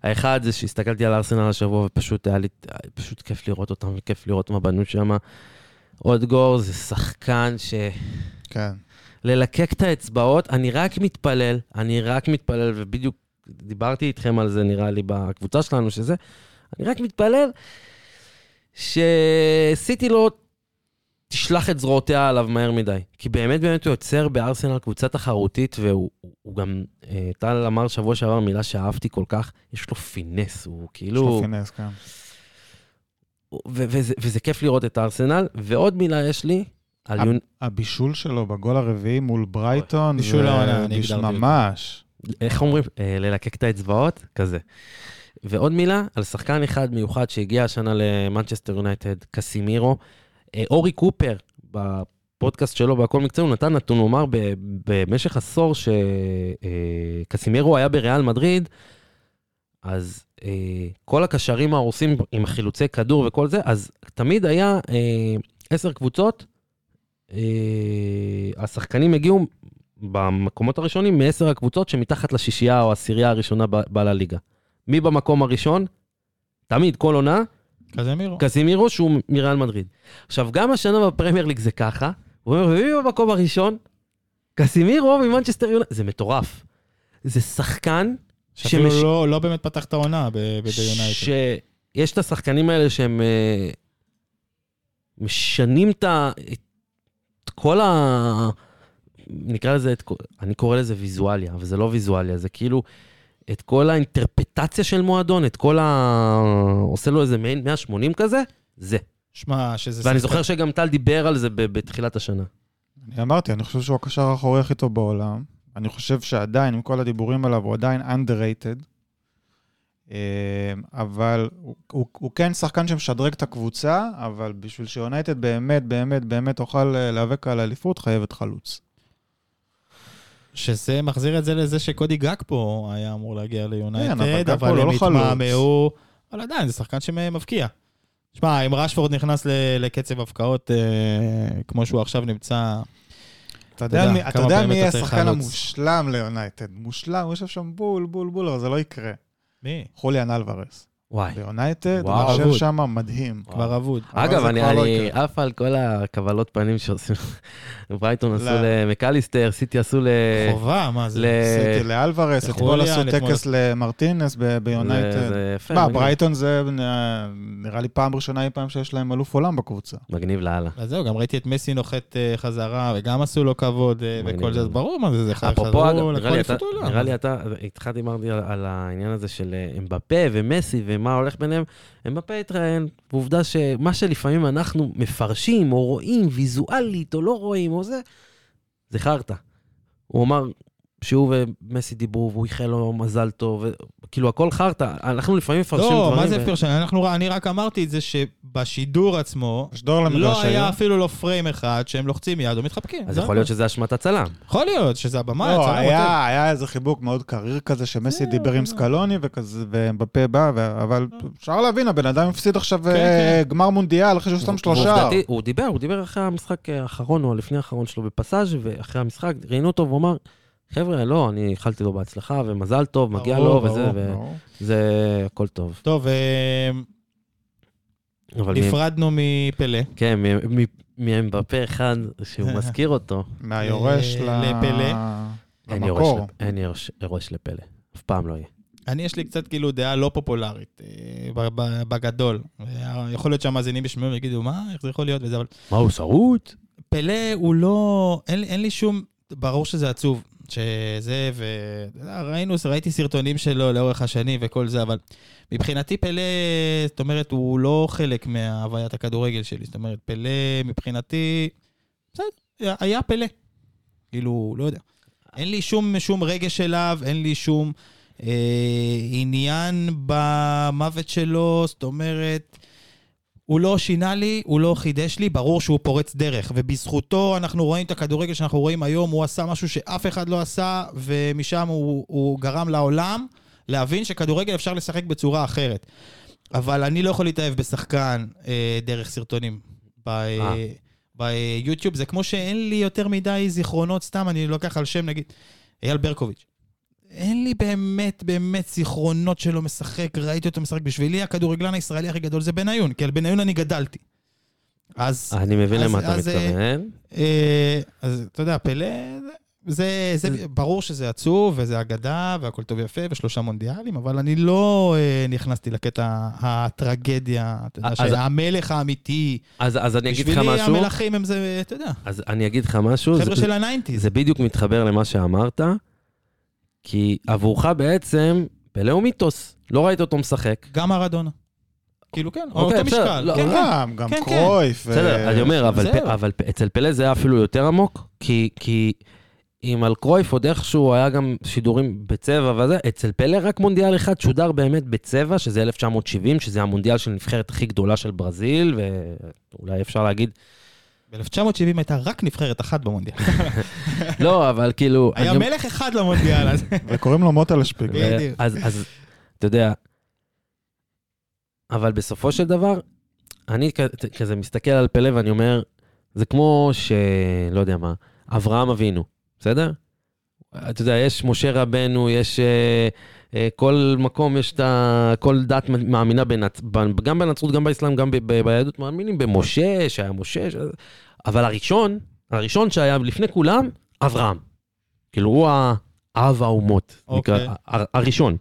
האחד זה שהסתכלתי על ארסנל השבוע ופשוט היה לי, פשוט כיף לראות אותם וכיף לראות מה בנו שם. עוד גור זה שחקן ש... כן. ללקק את האצבעות, אני רק מתפלל, אני רק מתפלל, ובדיוק דיברתי איתכם על זה, נראה לי, בקבוצה שלנו, שזה, אני רק מתפלל שסיטי לא תשלח את זרועותיה עליו מהר מדי. כי באמת באמת הוא יוצר בארסנל קבוצה תחרותית, והוא הוא גם, אה, טל אמר שבוע שעבר מילה שאהבתי כל כך, יש לו פינס, הוא יש כאילו... לו פינס, כן. ו- וזה, וזה כיף לראות את הארסנל. ועוד מילה יש לי, על יונ... הבישול שלו בגול הרביעי מול ברייטון, בישול העונה. ממש. איך אומרים? אה, ללקק את האצבעות? כזה. ועוד מילה על שחקן אחד מיוחד שהגיע השנה למנצ'סטר יונייטד, קסימירו. אה, אורי קופר, בפודקאסט שלו בהכל מקצועי, הוא נתן נתון, הוא אמר במשך עשור שקסימירו היה בריאל מדריד, אז אה, כל הקשרים ההורסים עם החילוצי כדור וכל זה, אז תמיד היה אה, עשר קבוצות, אה, השחקנים הגיעו במקומות הראשונים מעשר הקבוצות שמתחת לשישייה או העשירייה הראשונה ב- בלליגה. מי במקום הראשון? תמיד, כל עונה, קזמירו. קזימירו שהוא מריאל מדריד. עכשיו, גם השנה בפרמייר ליג זה ככה, הוא אומר, ומי במקום הראשון? קסימירו ממנצ'סטר יונייטד. זה מטורף. זה שחקן שאפילו שמש- לא- לא באמת פתח את העונה ביונייטד. שיש את השחקנים האלה שהם אה, משנים את. את כל ה... נקרא לזה, את... אני קורא לזה ויזואליה, אבל זה לא ויזואליה, זה כאילו את כל האינטרפטציה של מועדון, את כל ה... עושה לו איזה מעין 180 כזה, זה. שמע, שזה... ואני זוכר שגם טל דיבר על זה בתחילת השנה. אני אמרתי, אני חושב שהוא הקשר האחורי הכי טוב בעולם. אני חושב שעדיין, עם כל הדיבורים עליו, הוא עדיין underrated. אה, אבל הוא, הוא, הוא כן שחקן שמשדרג את הקבוצה, אבל בשביל שיונייטד באמת, באמת, באמת תוכל אה, להיאבק על אליפות, חייבת חלוץ. שזה מחזיר את זה לזה שקודי גג פה היה אמור להגיע כן, ליונייטד, אבל לא הם. התמהמהו, אבל עדיין, זה שחקן שמבקיע. שמע, אם רשפורד נכנס לקצב הבקעות אה, כמו שהוא עכשיו נמצא, אתה יודע, מי, אתה כמה יודע באמת מי יהיה השחקן. המושלם ליונייטד? מושלם, הוא יושב שם בול, בול, בול, אבל זה לא יקרה. מי? חוליאן אלוורס. וואי. ליונייטד, וואו, הוא יושב. שם מדהים. כבר אבוד. אגב, אני לא. עף על כל הקבלות פנים שעושים. ברייטון עשו לא. למקליסטר, סיטי עשו ל... חובה, מה זה? עשיתי לאלוורס, אתמול עשו טקס למרטינס ביונייטד. זה יפה. מה. ברייטון זה אה, נראה לי פעם ראשונה אי פעם שיש להם אלוף עולם בקבוצה. מגניב לאללה. אז זהו, גם ראיתי את מסי נוחת אה, חזרה, וגם עשו לו כבוד אה, וכל זה. ברור מה זה, זה חזרו לכל נראה לי אתה- אליפות העולם. נראה לי אתה, איתך דיברתי על- על העניין הזה של אמבפה ומסי ומה הולך ביניהם. אמבפה התראיין, ועובדה שמה שלפעמים אנחנו מפרשים או רואים ויזואלית או לא רואים או זה, זה חרטא. הוא אמר שהוא ומסי דיברו והוא איחל לו מזל טוב, כאילו הכל חרטא, אנחנו לפעמים מפרשים דברים. לא, מה זה ו- פרשן? אנחנו- אני רק אמרתי את זה שבשידור עצמו, למגרש לא היה. אפילו לא פריים אחד שהם לוחצים יד או מתחבקים. אז זה יכול. להיות שזה אשמת הצלם. יכול להיות שזה הבמה, לא, היה היה איזה חיבוק מאוד קריר כזה, שמסי זהו, דיבר עם זהו. סקלוני וכזה, ומבפה בא, ו- אבל אפשר להבין, הבן אדם הפסיד עכשיו כן, אה, גמר מונדיאל אחרי שהוא שם שלושה. הוא דיבר, הוא דיבר אחרי המשחק האחרון או לפני האחרון שלו בפסאז' ואחרי המשחק ראיינו אותו והוא אמר, חבר'ה, לא, אני איחלתי לו בהצלחה ומזל טוב, מגיע ברור, לו וזה, ברור, ברור. וזה הכל טוב. טוב, אה, אבל מי- נפרדנו מפלא. כן, מ- מ- מאמבפה אחד שהוא מזכיר אותו, מהיורש ל- ל- לפלא. אין יורש אין יורש- לפלא. אף פעם לא יהיה. אני, יש לי קצת כאילו דעה לא פופולרית, אה, בגדול. אה, יכול להיות שהמאזינים ישמעו ויגידו, מה, איך זה יכול להיות וזה, אבל מה הוא שרוט? פלא הוא לא, אין, אין לי שום, ברור שזה עצוב, שזה, וראינו, ראיתי סרטונים שלו לאורך השנים וכל זה, אבל מבחינתי פלא, זאת אומרת, הוא לא חלק מהוויית הכדורגל שלי, זאת אומרת, פלא מבחינתי, בסדר, היה פלא. כאילו, לא יודע. אין לי שום, שום רגש אליו, אין לי שום אה, עניין במוות שלו, זאת אומרת, הוא לא שינה לי, הוא לא חידש לי, ברור שהוא פורץ דרך, ובזכותו אנחנו רואים את הכדורגל שאנחנו רואים היום, הוא עשה משהו שאף אחד לא עשה, ומשם הוא, הוא גרם לעולם להבין שכדורגל אפשר לשחק בצורה אחרת. אבל אני לא יכול להתאהב בשחקן אה, דרך סרטונים. ב, אה. אה. ביוטיוב זה כמו שאין לי יותר מדי זיכרונות, סתם אני לוקח על שם נגיד, אייל ברקוביץ'. אין לי באמת באמת זיכרונות שלו משחק, ראיתי אותו משחק. בשבילי הכדורגלן הישראלי הכי גדול זה בניון, כי על בניון אני גדלתי. אז, אני מבין למה אתה אה, מתכוון. אה, אז אתה יודע, פלא, זה, זה, ברור שזה עצוב, וזה אגדה, והכל טוב ויפה, ושלושה מונדיאלים, אבל אני לא אה, נכנסתי לקטע הטרגדיה, אתה יודע, שהמלך האמיתי, אז אז אני אגיד לך בשבילי משהו. המלכים הם זה, אתה יודע, אז אני אגיד לך משהו. חבר'ה של ה nineties. זה בדיוק מתחבר למה שאמרת, כי עבורך בעצם, פלה הוא מיתוס. לא ראית אותו משחק. גם מרדונה. כאילו כן, אוקיי, אותו בסדר, משקל. לא, כן, כן. גם, גם כן, כן. קרויף. ו- בסדר, אני אומר, אבל. פ, אצל פלה זה היה אפילו יותר עמוק, כי, כי אם על קרויף עוד איכשהו היה גם שידורים בצבע וזה, אצל פלה רק מונדיאל אחד שודר באמת בצבע, שזה 1970, שזה המונדיאל של הנבחרת הכי גדולה של ברזיל, ואולי אפשר להגיד, ב-1970 הייתה רק נבחרת אחת במונדיאל. לא, אבל כאילו... היה מלך אחד למונדיאל הזה. וקוראים לו מוטה. ו- בדיוק. אז, אז, אתה יודע, אבל בסופו של דבר, אני כזה מסתכל על פלא ואני אומר, זה כמו ש... לא יודע מה, אברהם אבינו, בסדר? אתה יודע, יש משה רבנו, יש... אה, אה, כל מקום יש את ה... כל דת מאמינה בנצ... גם בנצרות, גם באסלאם, גם ב- ב- ביהדות מאמינים במשה, שהיה משה, ש... אבל הראשון, הראשון שהיה לפני כולם, אברהם. כאילו, הוא האב האומות, אוקיי. נקרא, ה- הראשון.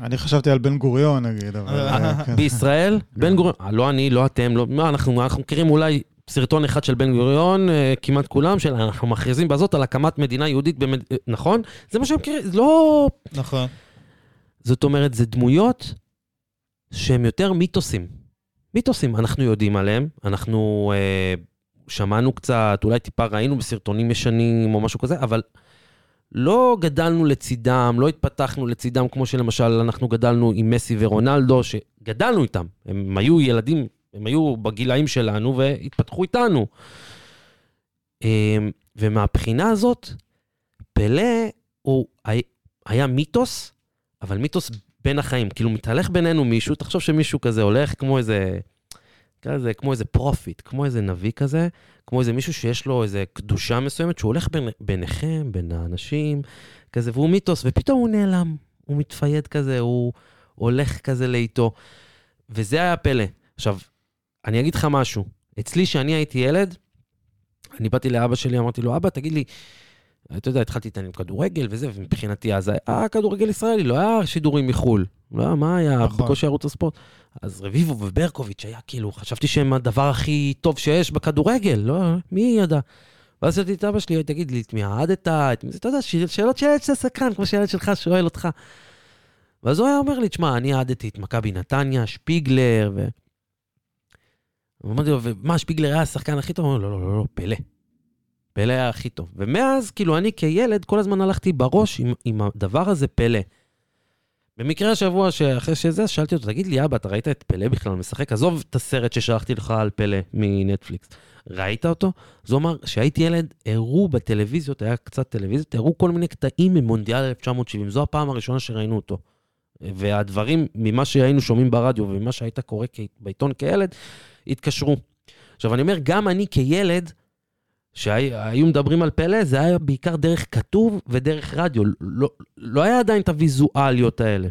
אני חשבתי על בן גוריון, נגיד, אבל... אה, כן. בישראל, בן גוריון, אה, לא אני, לא אתם, לא, מה, אנחנו, אנחנו מכירים אולי סרטון אחד של בן גוריון, אה, כמעט כולם, של אנחנו מכריזים בזאת על הקמת מדינה יהודית, במד... אה, נכון? זה מה שהם מכירים, לא... נכון. זאת אומרת, זה דמויות שהן יותר מיתוסים. מיתוסים, אנחנו יודעים עליהם, אנחנו אה, שמענו קצת, אולי טיפה ראינו בסרטונים ישנים או משהו כזה, אבל לא גדלנו לצידם, לא התפתחנו לצידם, כמו שלמשל אנחנו גדלנו עם מסי ורונלדו, שגדלנו איתם. הם היו ילדים, הם היו בגילאים שלנו והתפתחו איתנו. אמ, ומהבחינה הזאת, פלה הוא היה מיתוס, אבל מיתוס בין החיים. כאילו, מתהלך בינינו מישהו, תחשוב שמישהו כזה הולך כמו איזה, כזה, כמו איזה prophet, כמו איזה נביא כזה, כמו איזה מישהו שיש לו איזה קדושה מסוימת, שהוא הולך בין, ביניכם, בין האנשים, כזה, והוא מיתוס, ופתאום הוא נעלם, הוא מתפייד כזה, הוא הולך כזה לאיטו. וזה היה פלה. עכשיו, אני אגיד לך משהו. אצלי, כשאני הייתי ילד, אני באתי לאבא שלי, אמרתי לו, אבא, תגיד לי, אתה יודע, התחלתי להתעניין עם כדורגל וזה, ומבחינתי אז היה כדורגל ישראלי, לא היה שידורים מחו"ל. לא, מה היה? נכון. בקושי ערוץ הספורט. אז רביבו וברקוביץ' היה כאילו, חשבתי שהם הדבר הכי טוב שיש בכדורגל, לא, מי ידע? ואז שאלתי את אבא שלי, תגיד לי, את מי אהדת? את מי זה, אתה יודע, שאלות שאתה סקרן, כמו שילד שלך שואל אותך. ואז הוא היה אומר לי, תשמע, אני אהדתי את מכבי נתניה, שפיגלר, ו... אמרתי לו, ומה, שפיגלר היה השחקן הכי טוב? הוא אומר, לא, לא, לא, לא, פלא. פלא היה הכי טוב. ומאז, כאילו, אני כילד, כל הזמן הלכתי בראש עם, עם הדבר הזה, פלא. במקרה השבוע שאחרי שזה, שאלתי אותו, תגיד לי, אבא, אתה ראית את פלא בכלל משחק? עזוב את הסרט ששלחתי לך על פלא מנטפליקס. ראית אותו? אז הוא אמר, כשהייתי ילד, הראו בטלוויזיות, היה קצת טלוויזיות, הראו כל מיני קטעים ממונדיאל 1970. זו הפעם הראשונה שראינו אותו. והדברים, ממה שהיינו שומעים ברדיו וממה שהיית קורא בעיתון כילד, התקשרו. עכשיו, אני אומר, גם אני כילד, שהיו מדברים על פלא, זה היה בעיקר דרך כתוב ודרך רדיו. לא, לא היה עדיין את הוויזואליות האלה.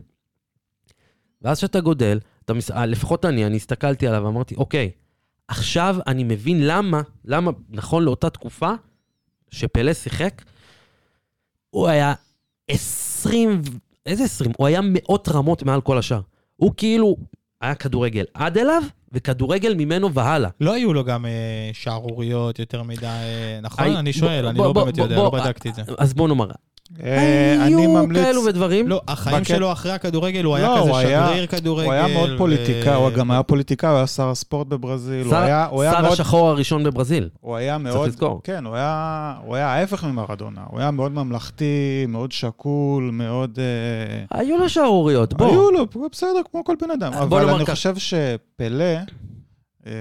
ואז כשאתה גודל, אתה מס... אה, לפחות אני, אני הסתכלתי עליו ואמרתי, אוקיי, עכשיו אני מבין למה, למה נכון לאותה תקופה שפלא שיחק, הוא היה 20, איזה 20? הוא היה מאות רמות מעל כל השאר. הוא כאילו היה כדורגל עד אליו, וכדורגל ממנו והלאה. לא היו לו גם אה, שערוריות יותר מדי, אה, נכון? אני שואל, אני לא באמת יודע, לא בדקתי את זה. אז בוא נאמר. היו כאלו ודברים. לא, החיים שלו אחרי הכדורגל, הוא היה לא, כזה שגריר כדורגל. הוא היה מאוד פוליטיקאי, הוא גם היה פוליטיקאי, הוא היה שר הספורט בברזיל. שר השחור הראשון בברזיל. הוא היה מאוד... צריך לזכור. כן, הוא היה ההפך ממרדונה. הוא היה מאוד ממלכתי, מאוד שקול, מאוד... אה, היו לו שערוריות, בוא. היו לו, בסדר, כמו כל בן אדם. אבל אני חושב שפלא, אה,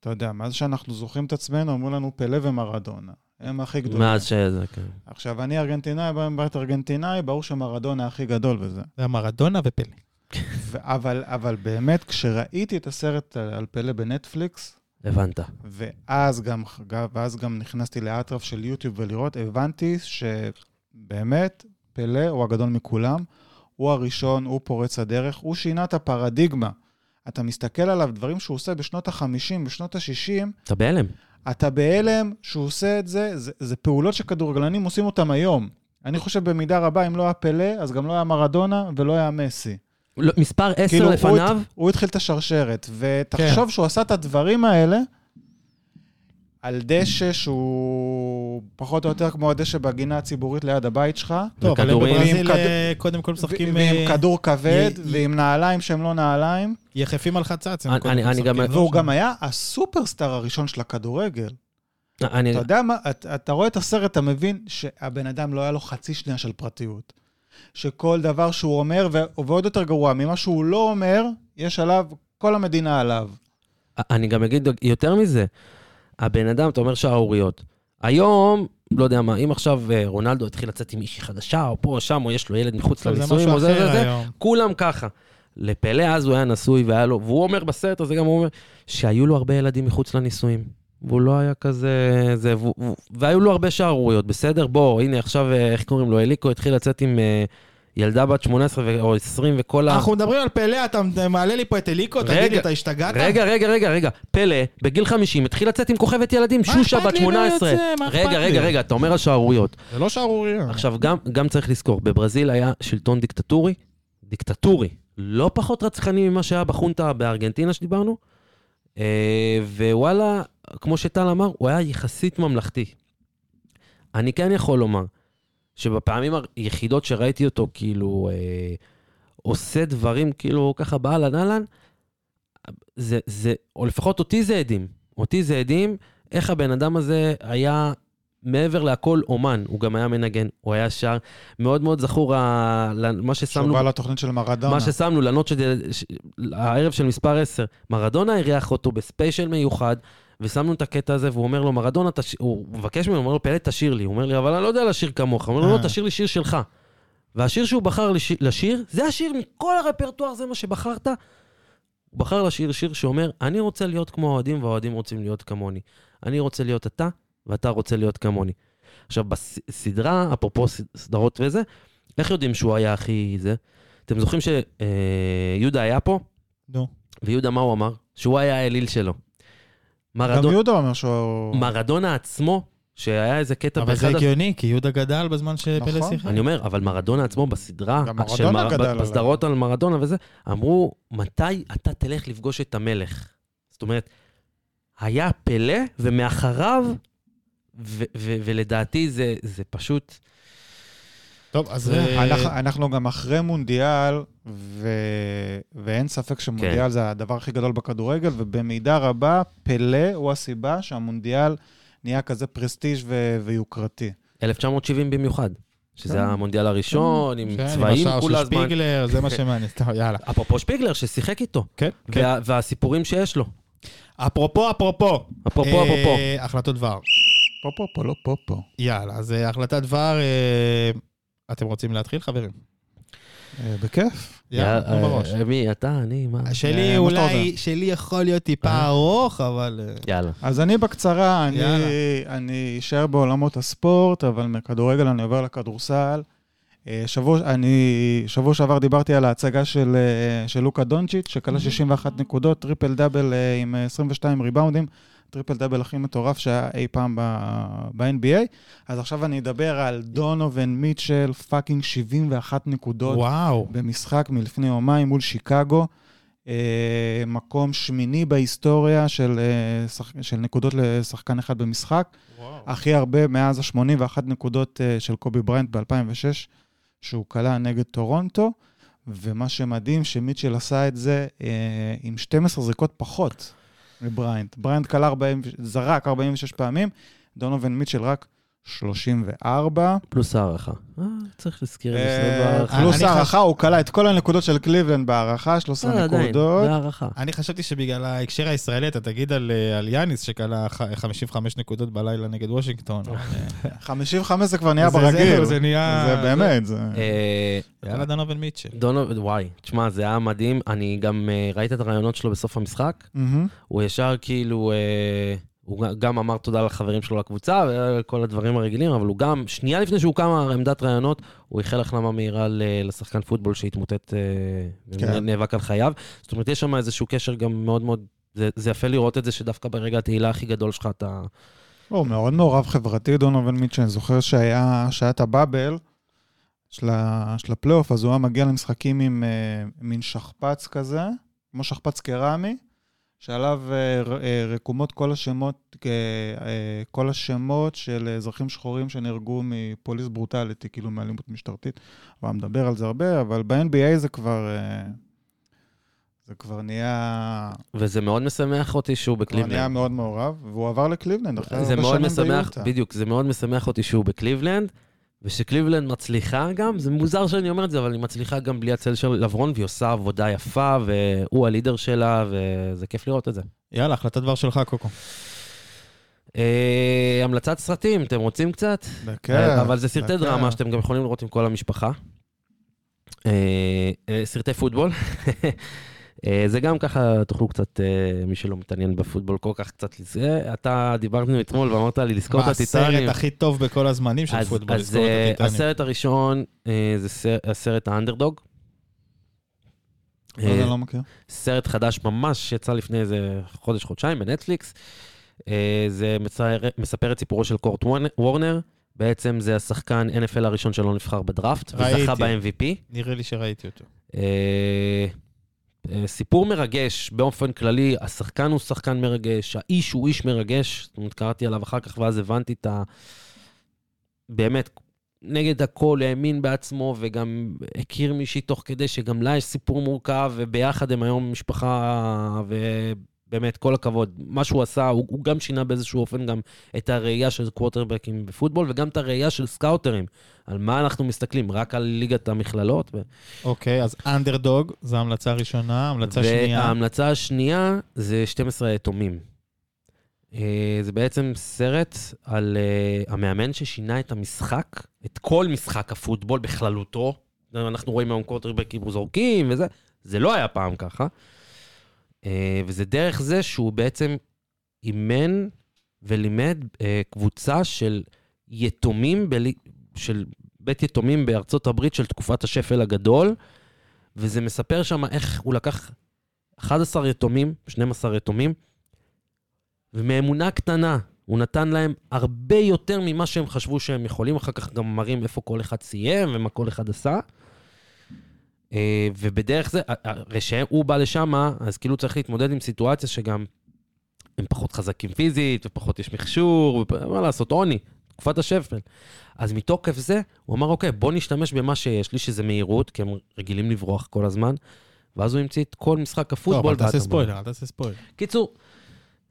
אתה יודע, מאז שאנחנו זוכרים את עצמנו, אמרו לנו פלא ומרדונה. הם הכי גדולים. מאז שזה, כן. עכשיו, אני ארגנטינאי, בית ארגנטינאי, ברור שמרדונה הכי גדול וזה. זה המרדונה ופלא. אבל, אבל באמת, כשראיתי את הסרט על פלא בנטפליקס, הבנת. ואז גם, ואז גם נכנסתי לאטרף של יוטיוב ולראות, הבנתי שבאמת, פלא הוא הגדול מכולם. הוא הראשון, הוא פורץ הדרך, הוא שינה את הפרדיגמה. אתה מסתכל עליו, דברים שהוא עושה בשנות ה-50, בשנות ה-60. אתה בהלם. אתה בהלם שהוא עושה את זה, זה, זה פעולות שכדורגלנים עושים אותם היום. אני חושב במידה רבה, אם לא היה פלא, אז גם לא היה מרדונה ולא היה מסי. לא, מספר 10 כאילו לפניו? הוא, הוא התחיל את השרשרת, ותחשוב כן. שהוא עשה את הדברים האלה על דשא שהוא פחות או יותר כמו הדשא בגינה הציבורית ליד הבית שלך. טוב, אבל בברזיל כד... אה, קודם כל משחקים... ועם אה, כדור כבד, י... ועם נעליים שהם לא נעליים. יחפים על חצץ. אני, אני גם... והוא גם היה הסופרסטאר הראשון של הכדורגל. אני... אתה יודע מה, אתה, אתה רואה את הסרט, אתה מבין שהבן אדם לא היה לו חצי שנייה של פרטיות. שכל דבר שהוא אומר, ועוד יותר גרוע, ממה שהוא לא אומר, יש עליו, כל המדינה עליו. אני גם אגיד יותר מזה. הבן אדם, אתה אומר שערוריות. היום, לא יודע מה, אם עכשיו אה, רונלדו התחיל לצאת עם מישהי חדשה, או פה או שם, או יש לו ילד מחוץ לנישואים, או זה זה זה, כולם ככה. לפלא אז הוא היה נשוי והיה לו, והוא אומר בסרט הזה גם, הוא אומר, שהיו לו הרבה ילדים מחוץ לנישואים. והוא לא היה כזה, זה, והוא, והיו לו הרבה שערוריות, בסדר? בוא, הנה עכשיו, אה, איך קוראים לו, אליקו התחיל לצאת עם... ילדה בת 18 או 20 וכל ה... אנחנו מדברים על פלא, אתה מעלה לי פה את אליקו, תגיד לי, אתה השתגעת? רגע, רגע, רגע, רגע. פלא, בגיל 50, התחיל לצאת עם כוכבת ילדים, שושה בת 18. רגע, רגע, רגע, אתה אומר על שערוריות. זה לא שערוריה. עכשיו, גם צריך לזכור, בברזיל היה שלטון דיקטטורי, דיקטטורי, לא פחות רצחני ממה שהיה בחונטה בארגנטינה שדיברנו, אה, ווואלה, כמו שטל אמר, הוא היה יחסית ממלכתי. אני כן יכול לומר, שבפעמים היחידות שראיתי אותו, כאילו, אה, עושה דברים כאילו ככה באהלן אהלן, זה, זה, או לפחות אותי זה עדים. אותי זה עדים איך הבן אדם הזה היה מעבר להכל אומן, הוא גם היה מנגן, הוא היה שר. מאוד מאוד זכור ה- מה ששמנו, שהוא בא לתוכנית של מרדונה. מה ששמנו, לנות של... הערב של מספר 10. מרדונה אירח אותו בספיישל מיוחד, ושמנו את הקטע הזה, והוא אומר לו, מרדונה, תש... הוא מבקש ממנו, אומר לו, פלט, תשאיר לי. הוא אומר לי, אבל אני לא יודע לשיר כמוך. הוא אומר לו, לא, אה. תשאיר לי שיר שלך. והשיר שהוא בחר לש... לשיר, זה השיר מכל הרפרטואר, זה מה שבחרת. הוא בחר לשיר שיר שאומר, אני רוצה להיות כמו האוהדים, והאוהדים רוצים להיות כמוני. אני רוצה להיות אתה, ואתה רוצה להיות כמוני. עכשיו, בסדרה, אפרופו סדרות וזה, איך יודעים שהוא היה הכי זה? אתם זוכרים שיהודה היה פה, נו. ויהודה, מה הוא אמר? שהוא היה האליל שלו. גם מרדונה, יהודה אומר שהוא... מרדונה עצמו, שהיה איזה קטע אבל זה הגיוני, כי יהודה גדל בזמן שפלא נכון. שיחק. אני אומר, אבל מרדונה עצמו בסדרה, גם של מרדונה מר- גדל עליו. בסדרות על מרדונה וזה, אמרו, מתי אתה תלך לפגוש את המלך? זאת אומרת, היה פלא, ומאחריו, ו- ו- ולדעתי זה, זה פשוט... טוב, אז... אה, אנחנו, אנחנו גם אחרי מונדיאל, ו... ואין ספק שמונדיאל כן. זה הדבר הכי גדול בכדורגל, ובמידה רבה פלא הוא הסיבה שהמונדיאל נהיה כזה פרסטיג' ו... ויוקרתי. 1970 במיוחד, שזה כן. המונדיאל הראשון, עם כן, עם צבעים השער כולה של הזמן. שפיגלר, זה מה שמעניין. טוב, יאללה. אפרופו שפיגלר, ששיחק איתו, כן, כן. וה- והסיפורים שיש לו. אפרופו, אפרופו. אפרופו, אה, אפרופו. החלטות דבר. פה פה פה, לא פה פה. יאללה, אז אה, החלטת דבר, אה, אתם רוצים להתחיל, חברים? אה, בכיף. יאללה, אה, בראש. מי, אתה, אני, מה? שלי אה, אולי. שלי יכול להיות טיפה. ארוך, אבל... יאללה. אז אני בקצרה, אני, אשאר בעולמות הספורט, אבל מכדורגל אני עובר לכדורסל. שבוע, אני, שבוע שעבר דיברתי על ההצגה של, של לוקה דונצ'יץ', שקלע 61 נקודות, טריפל דאבל עם אה, 22 ריבאונדים, טריפל דאבל הכי מטורף שהיה אי פעם ב-NBA. אז עכשיו אני אדבר על דונובן מיטשל, fucking 71 נקודות. וואו. במשחק מלפני יומיים מול שיקגו. אה, מקום שמיני בהיסטוריה של, אה, שח... של נקודות לשחקן אחד במשחק. הכי הרבה מאז ה-81 נקודות אה, של קובי בריינט ב-2006, שהוא קלע נגד טורונטו. ומה שמדהים, שמיטשל עשה את זה אה, עם 12 זריקות פחות מבריינט. בריינט קלע 40, זרק 46 פעמים, דונובין מיטשל רק 34. פלוס הארכה. אה, צריך להזכיר את אה, זה בהארכה. פלוס הארכה, הוא קלע את כל הנקודות של קליבלנד בהארכה, 13 אה, נקודות. אני חשבתי שבגלל ההקשר הישראלי אתה תגיד על, אה, יאניס שכלה ח- 55 נקודות בלילה נגד וושינגטון. אבל, אה, 55 זה כבר נהיה זה- ברגיל. זה נהיה- זה באמת, זה... אה, יאללה דונובל מיטשל. דונו, וואי, תשמע, זה היה מדהים. אני גם אה, ראיתי את הרעיונות שלו בסוף המשחק. הוא ישר כאילו, אה, הוא גם אמר תודה לחברים שלו לקבוצה וכל הדברים הרגילים, אבל הוא גם, שנייה לפני שהוא קם מעמדת רעיונות, הוא איחל החלמה מהירה לשחקן פוטבול שהתמוטט, אה, כן. נאבק על חייו. זאת אומרת, יש שם איזשהו קשר גם מאוד מאוד, זה, זה יפה לראות את זה שדווקא ברגע התהילה הכי גדול שלך אתה... הוא מאוד מעורב חברתי, דונובל מיטשל. אני זוכר שהיה שהיה את הבאבל של ה- של הפלייאוף, אז הוא היה מגיע למשחקים עם אה, מין שכפ"ץ כזה, כמו שכפ"ץ קרמי, שעליו אה, אה, רקומות כל השמות, אה, כל השמות של אזרחים שחורים שנהרגו מפוליס ברוטליטי, כאילו מאלימות משטרתית. הוא היה מדבר על זה הרבה, אבל ב-NBA זה כבר... זה כבר נהיה... וזה מאוד משמח אותי שהוא כבר נהיה בקליבלנד. מאוד מעורב, והוא עבר לקליבלנד אחרי הרבה שנים ביוטה. בדיוק, זה מאוד משמח אותי שהוא בקליבלנד, ושקליבלנד מצליחה גם, זה מוזר שאני אומר את זה, אבל היא מצליחה גם בלי הצל של לברון, והיא עושה עבודה יפה, והוא הלידר שלה, וזה כיף לראות את זה. יאללה, החלטת VAR שלך, קוקו. אה, המלצת סרטים, אתם רוצים קצת? בכיף, אה, אבל זה סרטי בכיף. דרמה שאתם גם יכולים לראות עם כל המשפחה. אה, אה, סרטי פוטבול. אה, זה גם ככה, תוכלו קצת, אה, מי שלא מתעניין בפוטבול כל כך קצת לזה. אתה דיברנו אתמול ואמרת לי לזכור את מה הטיטנים. הסרט הכי טוב בכל הזמנים של אז, פוטבול, אז לזכור את אה, הטיטנים. הסרט הראשון זה סר- הסרט האנדרדוג. לא, לא מכיר. סרט חדש ממש, יצא לפני איזה חודש, חודשיים בנטפליקס. זה מצייר, מספר את סיפורו של קורט וורנ- וורנר. בעצם זה השחקן NFL הראשון שלא נבחר בדראפט, וזכה ראיתי. ב-MVP. נראה לי שראיתי אותו. אה, סיפור מרגש באופן כללי, השחקן הוא שחקן מרגש, האיש הוא איש מרגש, זאת אומרת, קראתי עליו אחר כך ואז הבנתי את ה... באמת, נגד הכל, האמין בעצמו וגם הכיר מישהי תוך כדי שגם לה יש סיפור מורכב, וביחד הם היום משפחה, באמת, כל הכבוד. מה שהוא עשה, הוא, הוא גם שינה באיזשהו אופן גם את הראייה של קווטרבקים בפוטבול, וגם את הראייה של סקאוטרים. על מה אנחנו מסתכלים? רק על ליגת המכללות? אוקיי, אז אנדרדוג, זו ההמלצה הראשונה, המלצה שנייה. וההמלצה השנייה זה 12 היתומים. אה, זה בעצם סרט על אה, המאמן ששינה את המשחק, את כל משחק הפוטבול בכללותו. אנחנו רואים היום קווטרבקים זורקים וזה, זה לא היה פעם ככה. אה, וזה דרך זה שהוא בעצם אימן ולימד אה, קבוצה של יתומים, בלי, של בית יתומים בארצות הברית של תקופת השפל הגדול, וזה מספר שם איך הוא לקח 11 יתומים, 12 יתומים, ומאמונה קטנה, הוא נתן להם הרבה יותר ממה שהם חשבו שהם יכולים, אחר כך גם מראים איפה כל אחד סיים ומה כל אחד עשה. אה, ובדרך זה, הרי שהוא בא לשם, אז כאילו צריך להתמודד עם סיטואציה שגם הם פחות חזקים פיזית, ופחות יש מכשור, ומה לעשות, עוני, תקופת השפל. אז מתוקף זה, הוא אמר, אוקיי, בוא נשתמש במה שיש לי, שזה מהירות, כי הם רגילים לברוח כל הזמן, ואז הוא המציא את כל משחק הפוטבול. טוב, אל תעשה ספוילר, אל תעשה ספוילר. קיצור,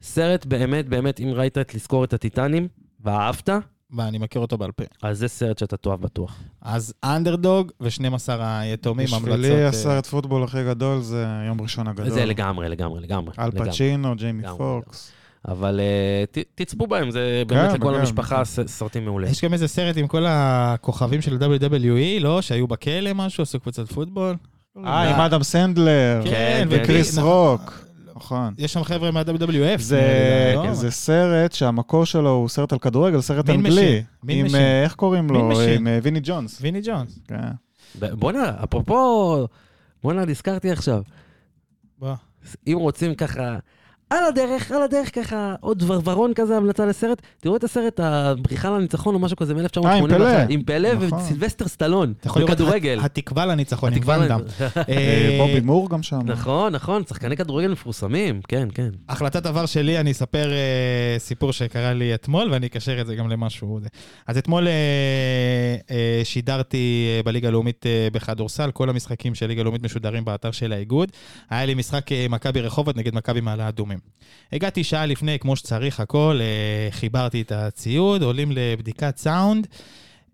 סרט באמת, באמת, אם ראית את לזכור את הטיטנים, ואהבת, ואני מכיר אותו בעל פה. אז זה סרט שאתה תאהב בטוח. אז אנדרדוג ו-12 היתומים, המלצות... בשבילי אה, הסרט פוטבול הכי גדול זה יום ראשון הגדול. זה לגמרי, לגמרי, לגמרי. אל. פצ'ינו, ג'יימי פוקס. אבל אה, ת, תצפו בהם, זה באמת כן, לכל כן, המשפחה כן. סרטים מעולה. יש גם איזה סרט עם כל הכוכבים של WWE, לא? שהיו בכלא משהו, עשו קבוצת פוטבול. אה, עם אדם סנדלר. כן, וקריס ובי- רוק. נכון. יש שם חבר'ה מה-WWF. זה, לא? זה סרט שהמקור שלו הוא סרט על כדורגל, סרט מין אנגלי. Machine, Mean עם, Machine. אה, איך קוראים לו? Machine. עם אה, ויני ג'ונס. ויני ג'ונס. כן. בואנה, אפרופו, בואנה, נזכרתי עכשיו. בוא. אם רוצים ככה, על הדרך, על הדרך ככה, עוד ורברון כזה, המלצה לסרט, תראו את הסרט הבריחה לניצחון או משהו כזה מ-1981. אה, עם פלא. עם פלא נכון. וסילבסטר סטלון, בכדורגל. הת- התקווה לניצחון עם. לנ- אה, בובי מור גם שם. נכון, נכון, שחקני כדורגל מפורסמים, כן, כן. החלטת עבר שלי, אני אספר אה, סיפור שקרה לי אתמול, ואני אקשר את זה גם למשהו. אז אתמול אה, שידרתי בליגה הלאומית בכדורסל, כל המשחקים של ליגה הלאומית משודרים באתר של האיגוד. היה לי משחק מכבי רחובות נגד מכבי מעלה אדומים. הגעתי שעה לפני, כמו שצריך, הכל, אה, חיברתי את הציוד, עולים לבדיקת סאונד.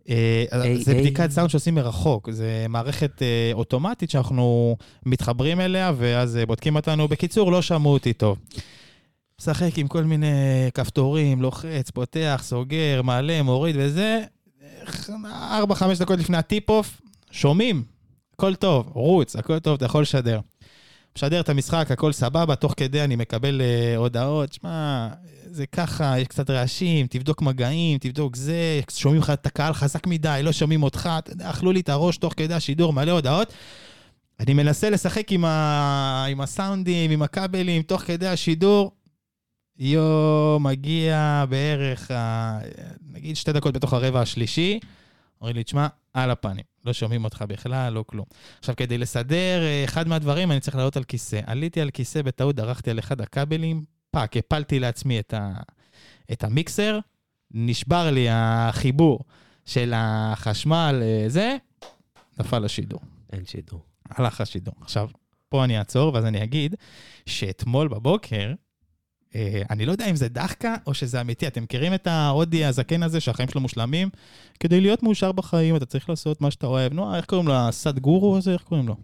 אה, זה. בדיקת סאונד שעושים מרחוק, זה מערכת אה, אוטומטית שאנחנו מתחברים אליה, ואז בודקים אותנו. בקיצור, לא שמעו אותי טוב. משחק עם כל מיני כפתורים, לוחץ, פותח, סוגר, מעלה, מוריד וזה. ארבע, חמש דקות לפני ה tip-off, שומעים, הכל טוב, רוץ, הכל טוב, אתה יכול לשדר. משדר את המשחק, הכל סבבה, תוך כדי אני מקבל אה, הודעות, שמע, זה ככה, יש קצת רעשים, תבדוק מגעים, תבדוק זה, שומעים לך את הקהל חזק מדי, לא שומעים אותך, אכלו לי את הראש תוך כדי השידור, מלא הודעות. אני מנסה לשחק עם, ה... עם הסאונדים, עם הכבלים, תוך כדי השידור. יו, מגיע בערך. נגיד שתי דקות בתוך הרבע השלישי, אומרים לי, תשמע, על הפנים, לא שומעים אותך בכלל, לא כלום. עכשיו, כדי לסדר אה, אחד מהדברים, אני צריך לעלות על כיסא. עליתי על כיסא, בטעות דרכתי על אחד הכבלים, fuck, הפלתי לעצמי את, ה... את המיקסר, נשבר לי החיבור של החשמל, אה, זה, נפל השידור. אין שידור. הלך השידור. עכשיו, פה אני אעצור, ואז אני אגיד שאתמול בבוקר, אני לא יודע אם זה דחקה או שזה אמיתי. אתם מכירים את ההודי הזקן הזה שהחיים שלו מושלמים? כדי להיות מאושר בחיים, אתה צריך לעשות מה שאתה אוהב. נו, איך קוראים לו? הסד גורו הזה? איך קוראים לו?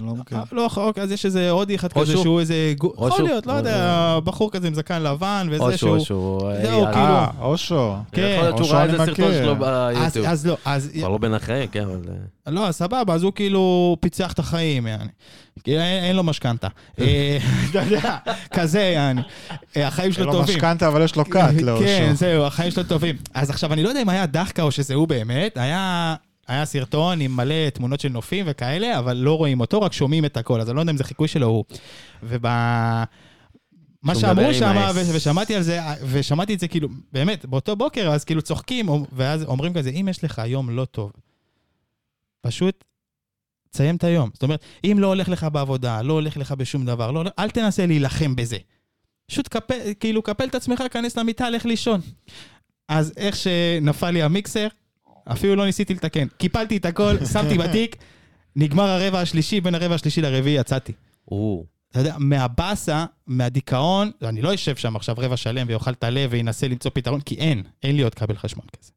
לא מכיר. אה, לא, אוקיי, אז יש איזה הודי אחד כזה אושו? שהוא איזה... אושו? יכול להיות, לא יודע, בחור כזה עם זקן לבן וזה שהוא... שהוא... שהוא... זהו, אה, כאילו. אה, אושו. כן. יכול להיות שהוא אושו ראה אני איזה סרטון מכיר. שלו ביוטיוב. אז לא, אז... כבר לא בן החיים, כן, אבל... אה, לא, סבבה, אז הוא כאילו פיצח את החיים, יעני. כי אין, אין לו משכנתה. אה, אתה יודע, כזה, יעני. אה, החיים אין שלו לו טובים. משכנתה, אבל יש לו קאט לאושו. כן, זהו, החיים שלו טובים. אז עכשיו, אני לא יודע אם היה דחקה או שזה הוא באמת, היה... היה סרטון עם מלא תמונות של נופים וכאלה, אבל לא רואים אותו, רק שומעים את הכל, אז אני לא יודע אם זה חיקוי שלו הוא. וב... מה שאמרו שם. ו- ושמעתי על זה, ושמעתי את זה כאילו, באמת, באותו בוקר, אז כאילו צוחקים, ואז אומרים כזה, אם יש לך יום לא טוב, פשוט תסיים את היום. זאת אומרת, אם לא הולך לך בעבודה, לא הולך לך בשום דבר, לא, אל תנסה להילחם בזה. פשוט קפל, כאילו, קפל את עצמך, כנס למיטה, לך לישון. אז איך שנפל לי המיקסר, אפילו לא ניסיתי לתקן. קיפלתי את הכל, שמתי בתיק, נגמר הרבע השלישי, בין הרבע השלישי לרביעי יצאתי. אתה יודע, מהבאסה, מהדיכאון, אני לא אשב שם עכשיו רבע שלם ויאכל את הלב וינסה למצוא פתרון, כי אין, אין לי עוד כבל חשמל כזה.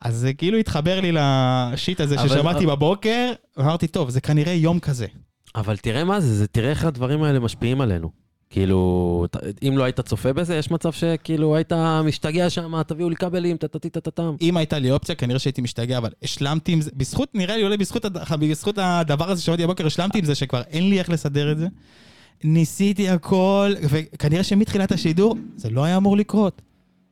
אז זה כאילו התחבר לי לשיט הזה אבל- ששמעתי בבוקר, אמרתי, טוב, זה כנראה יום כזה. אבל תראה מה זה, זה תראה איך הדברים האלה משפיעים עלינו. כאילו, אם לא היית צופה בזה, יש מצב שכאילו היית משתגע שם, תביאו לי כבלים, טטטטטטם. אם הייתה לי אופציה, כנראה שהייתי משתגע, אבל השלמתי עם זה, בזכות, נראה לי, אולי בזכות, בזכות הדבר הזה ששמעתי בבוקר, השלמתי עם זה שכבר אין לי איך לסדר את זה. ניסיתי הכל, וכנראה שמתחילת השידור, זה לא היה אמור לקרות.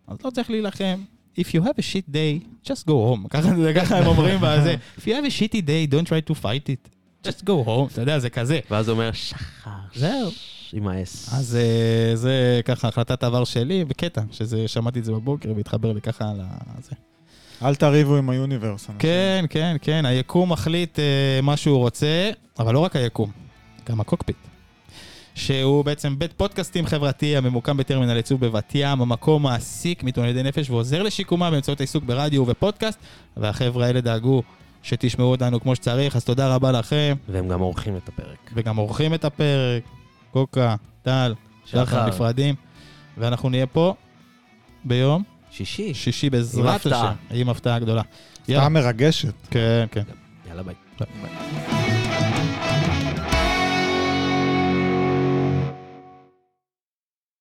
אז לא צריך להילחם. If you have a shit day, just go home. ככה הם אומרים בזה. If you have a shitty day, don't try to fight it. just go home. אתה יודע, זה כזה. ואז הוא אומר, שחר, זהו. עם האס. אז אה, זה ככה החלטת VAR שלי, בקטע, שזה, שמעתי את זה בבוקר והתחבר לי ככה על. זה. אל תריבו עם ה universe. כן, כן, כן, היקום מחליט אה, מה שהוא רוצה, אבל לא רק היקום, גם הקוקפיט. שהוא בעצם בית פודקאסטים חברתי הממוקם בטרמינל עיצוב בבת ים, המקום מעסיק מתמודדי נפש ועוזר לשיקומה באמצעות העיסוק ברדיו ופודקאסט, והחבר'ה האלה דאגו שתשמעו אותנו כמו שצריך, אז תודה רבה לכם, והם גם עורכים את הפרק. וגם עורכים את הפרק, קוקה, טל, שחר. נפרדים, ואנחנו נהיה פה ביום שישי. שישי בעזרת. השם, עם הפתעה גדולה. הפתעה מרגשת. כן, כן. יאללה ביי. ביי.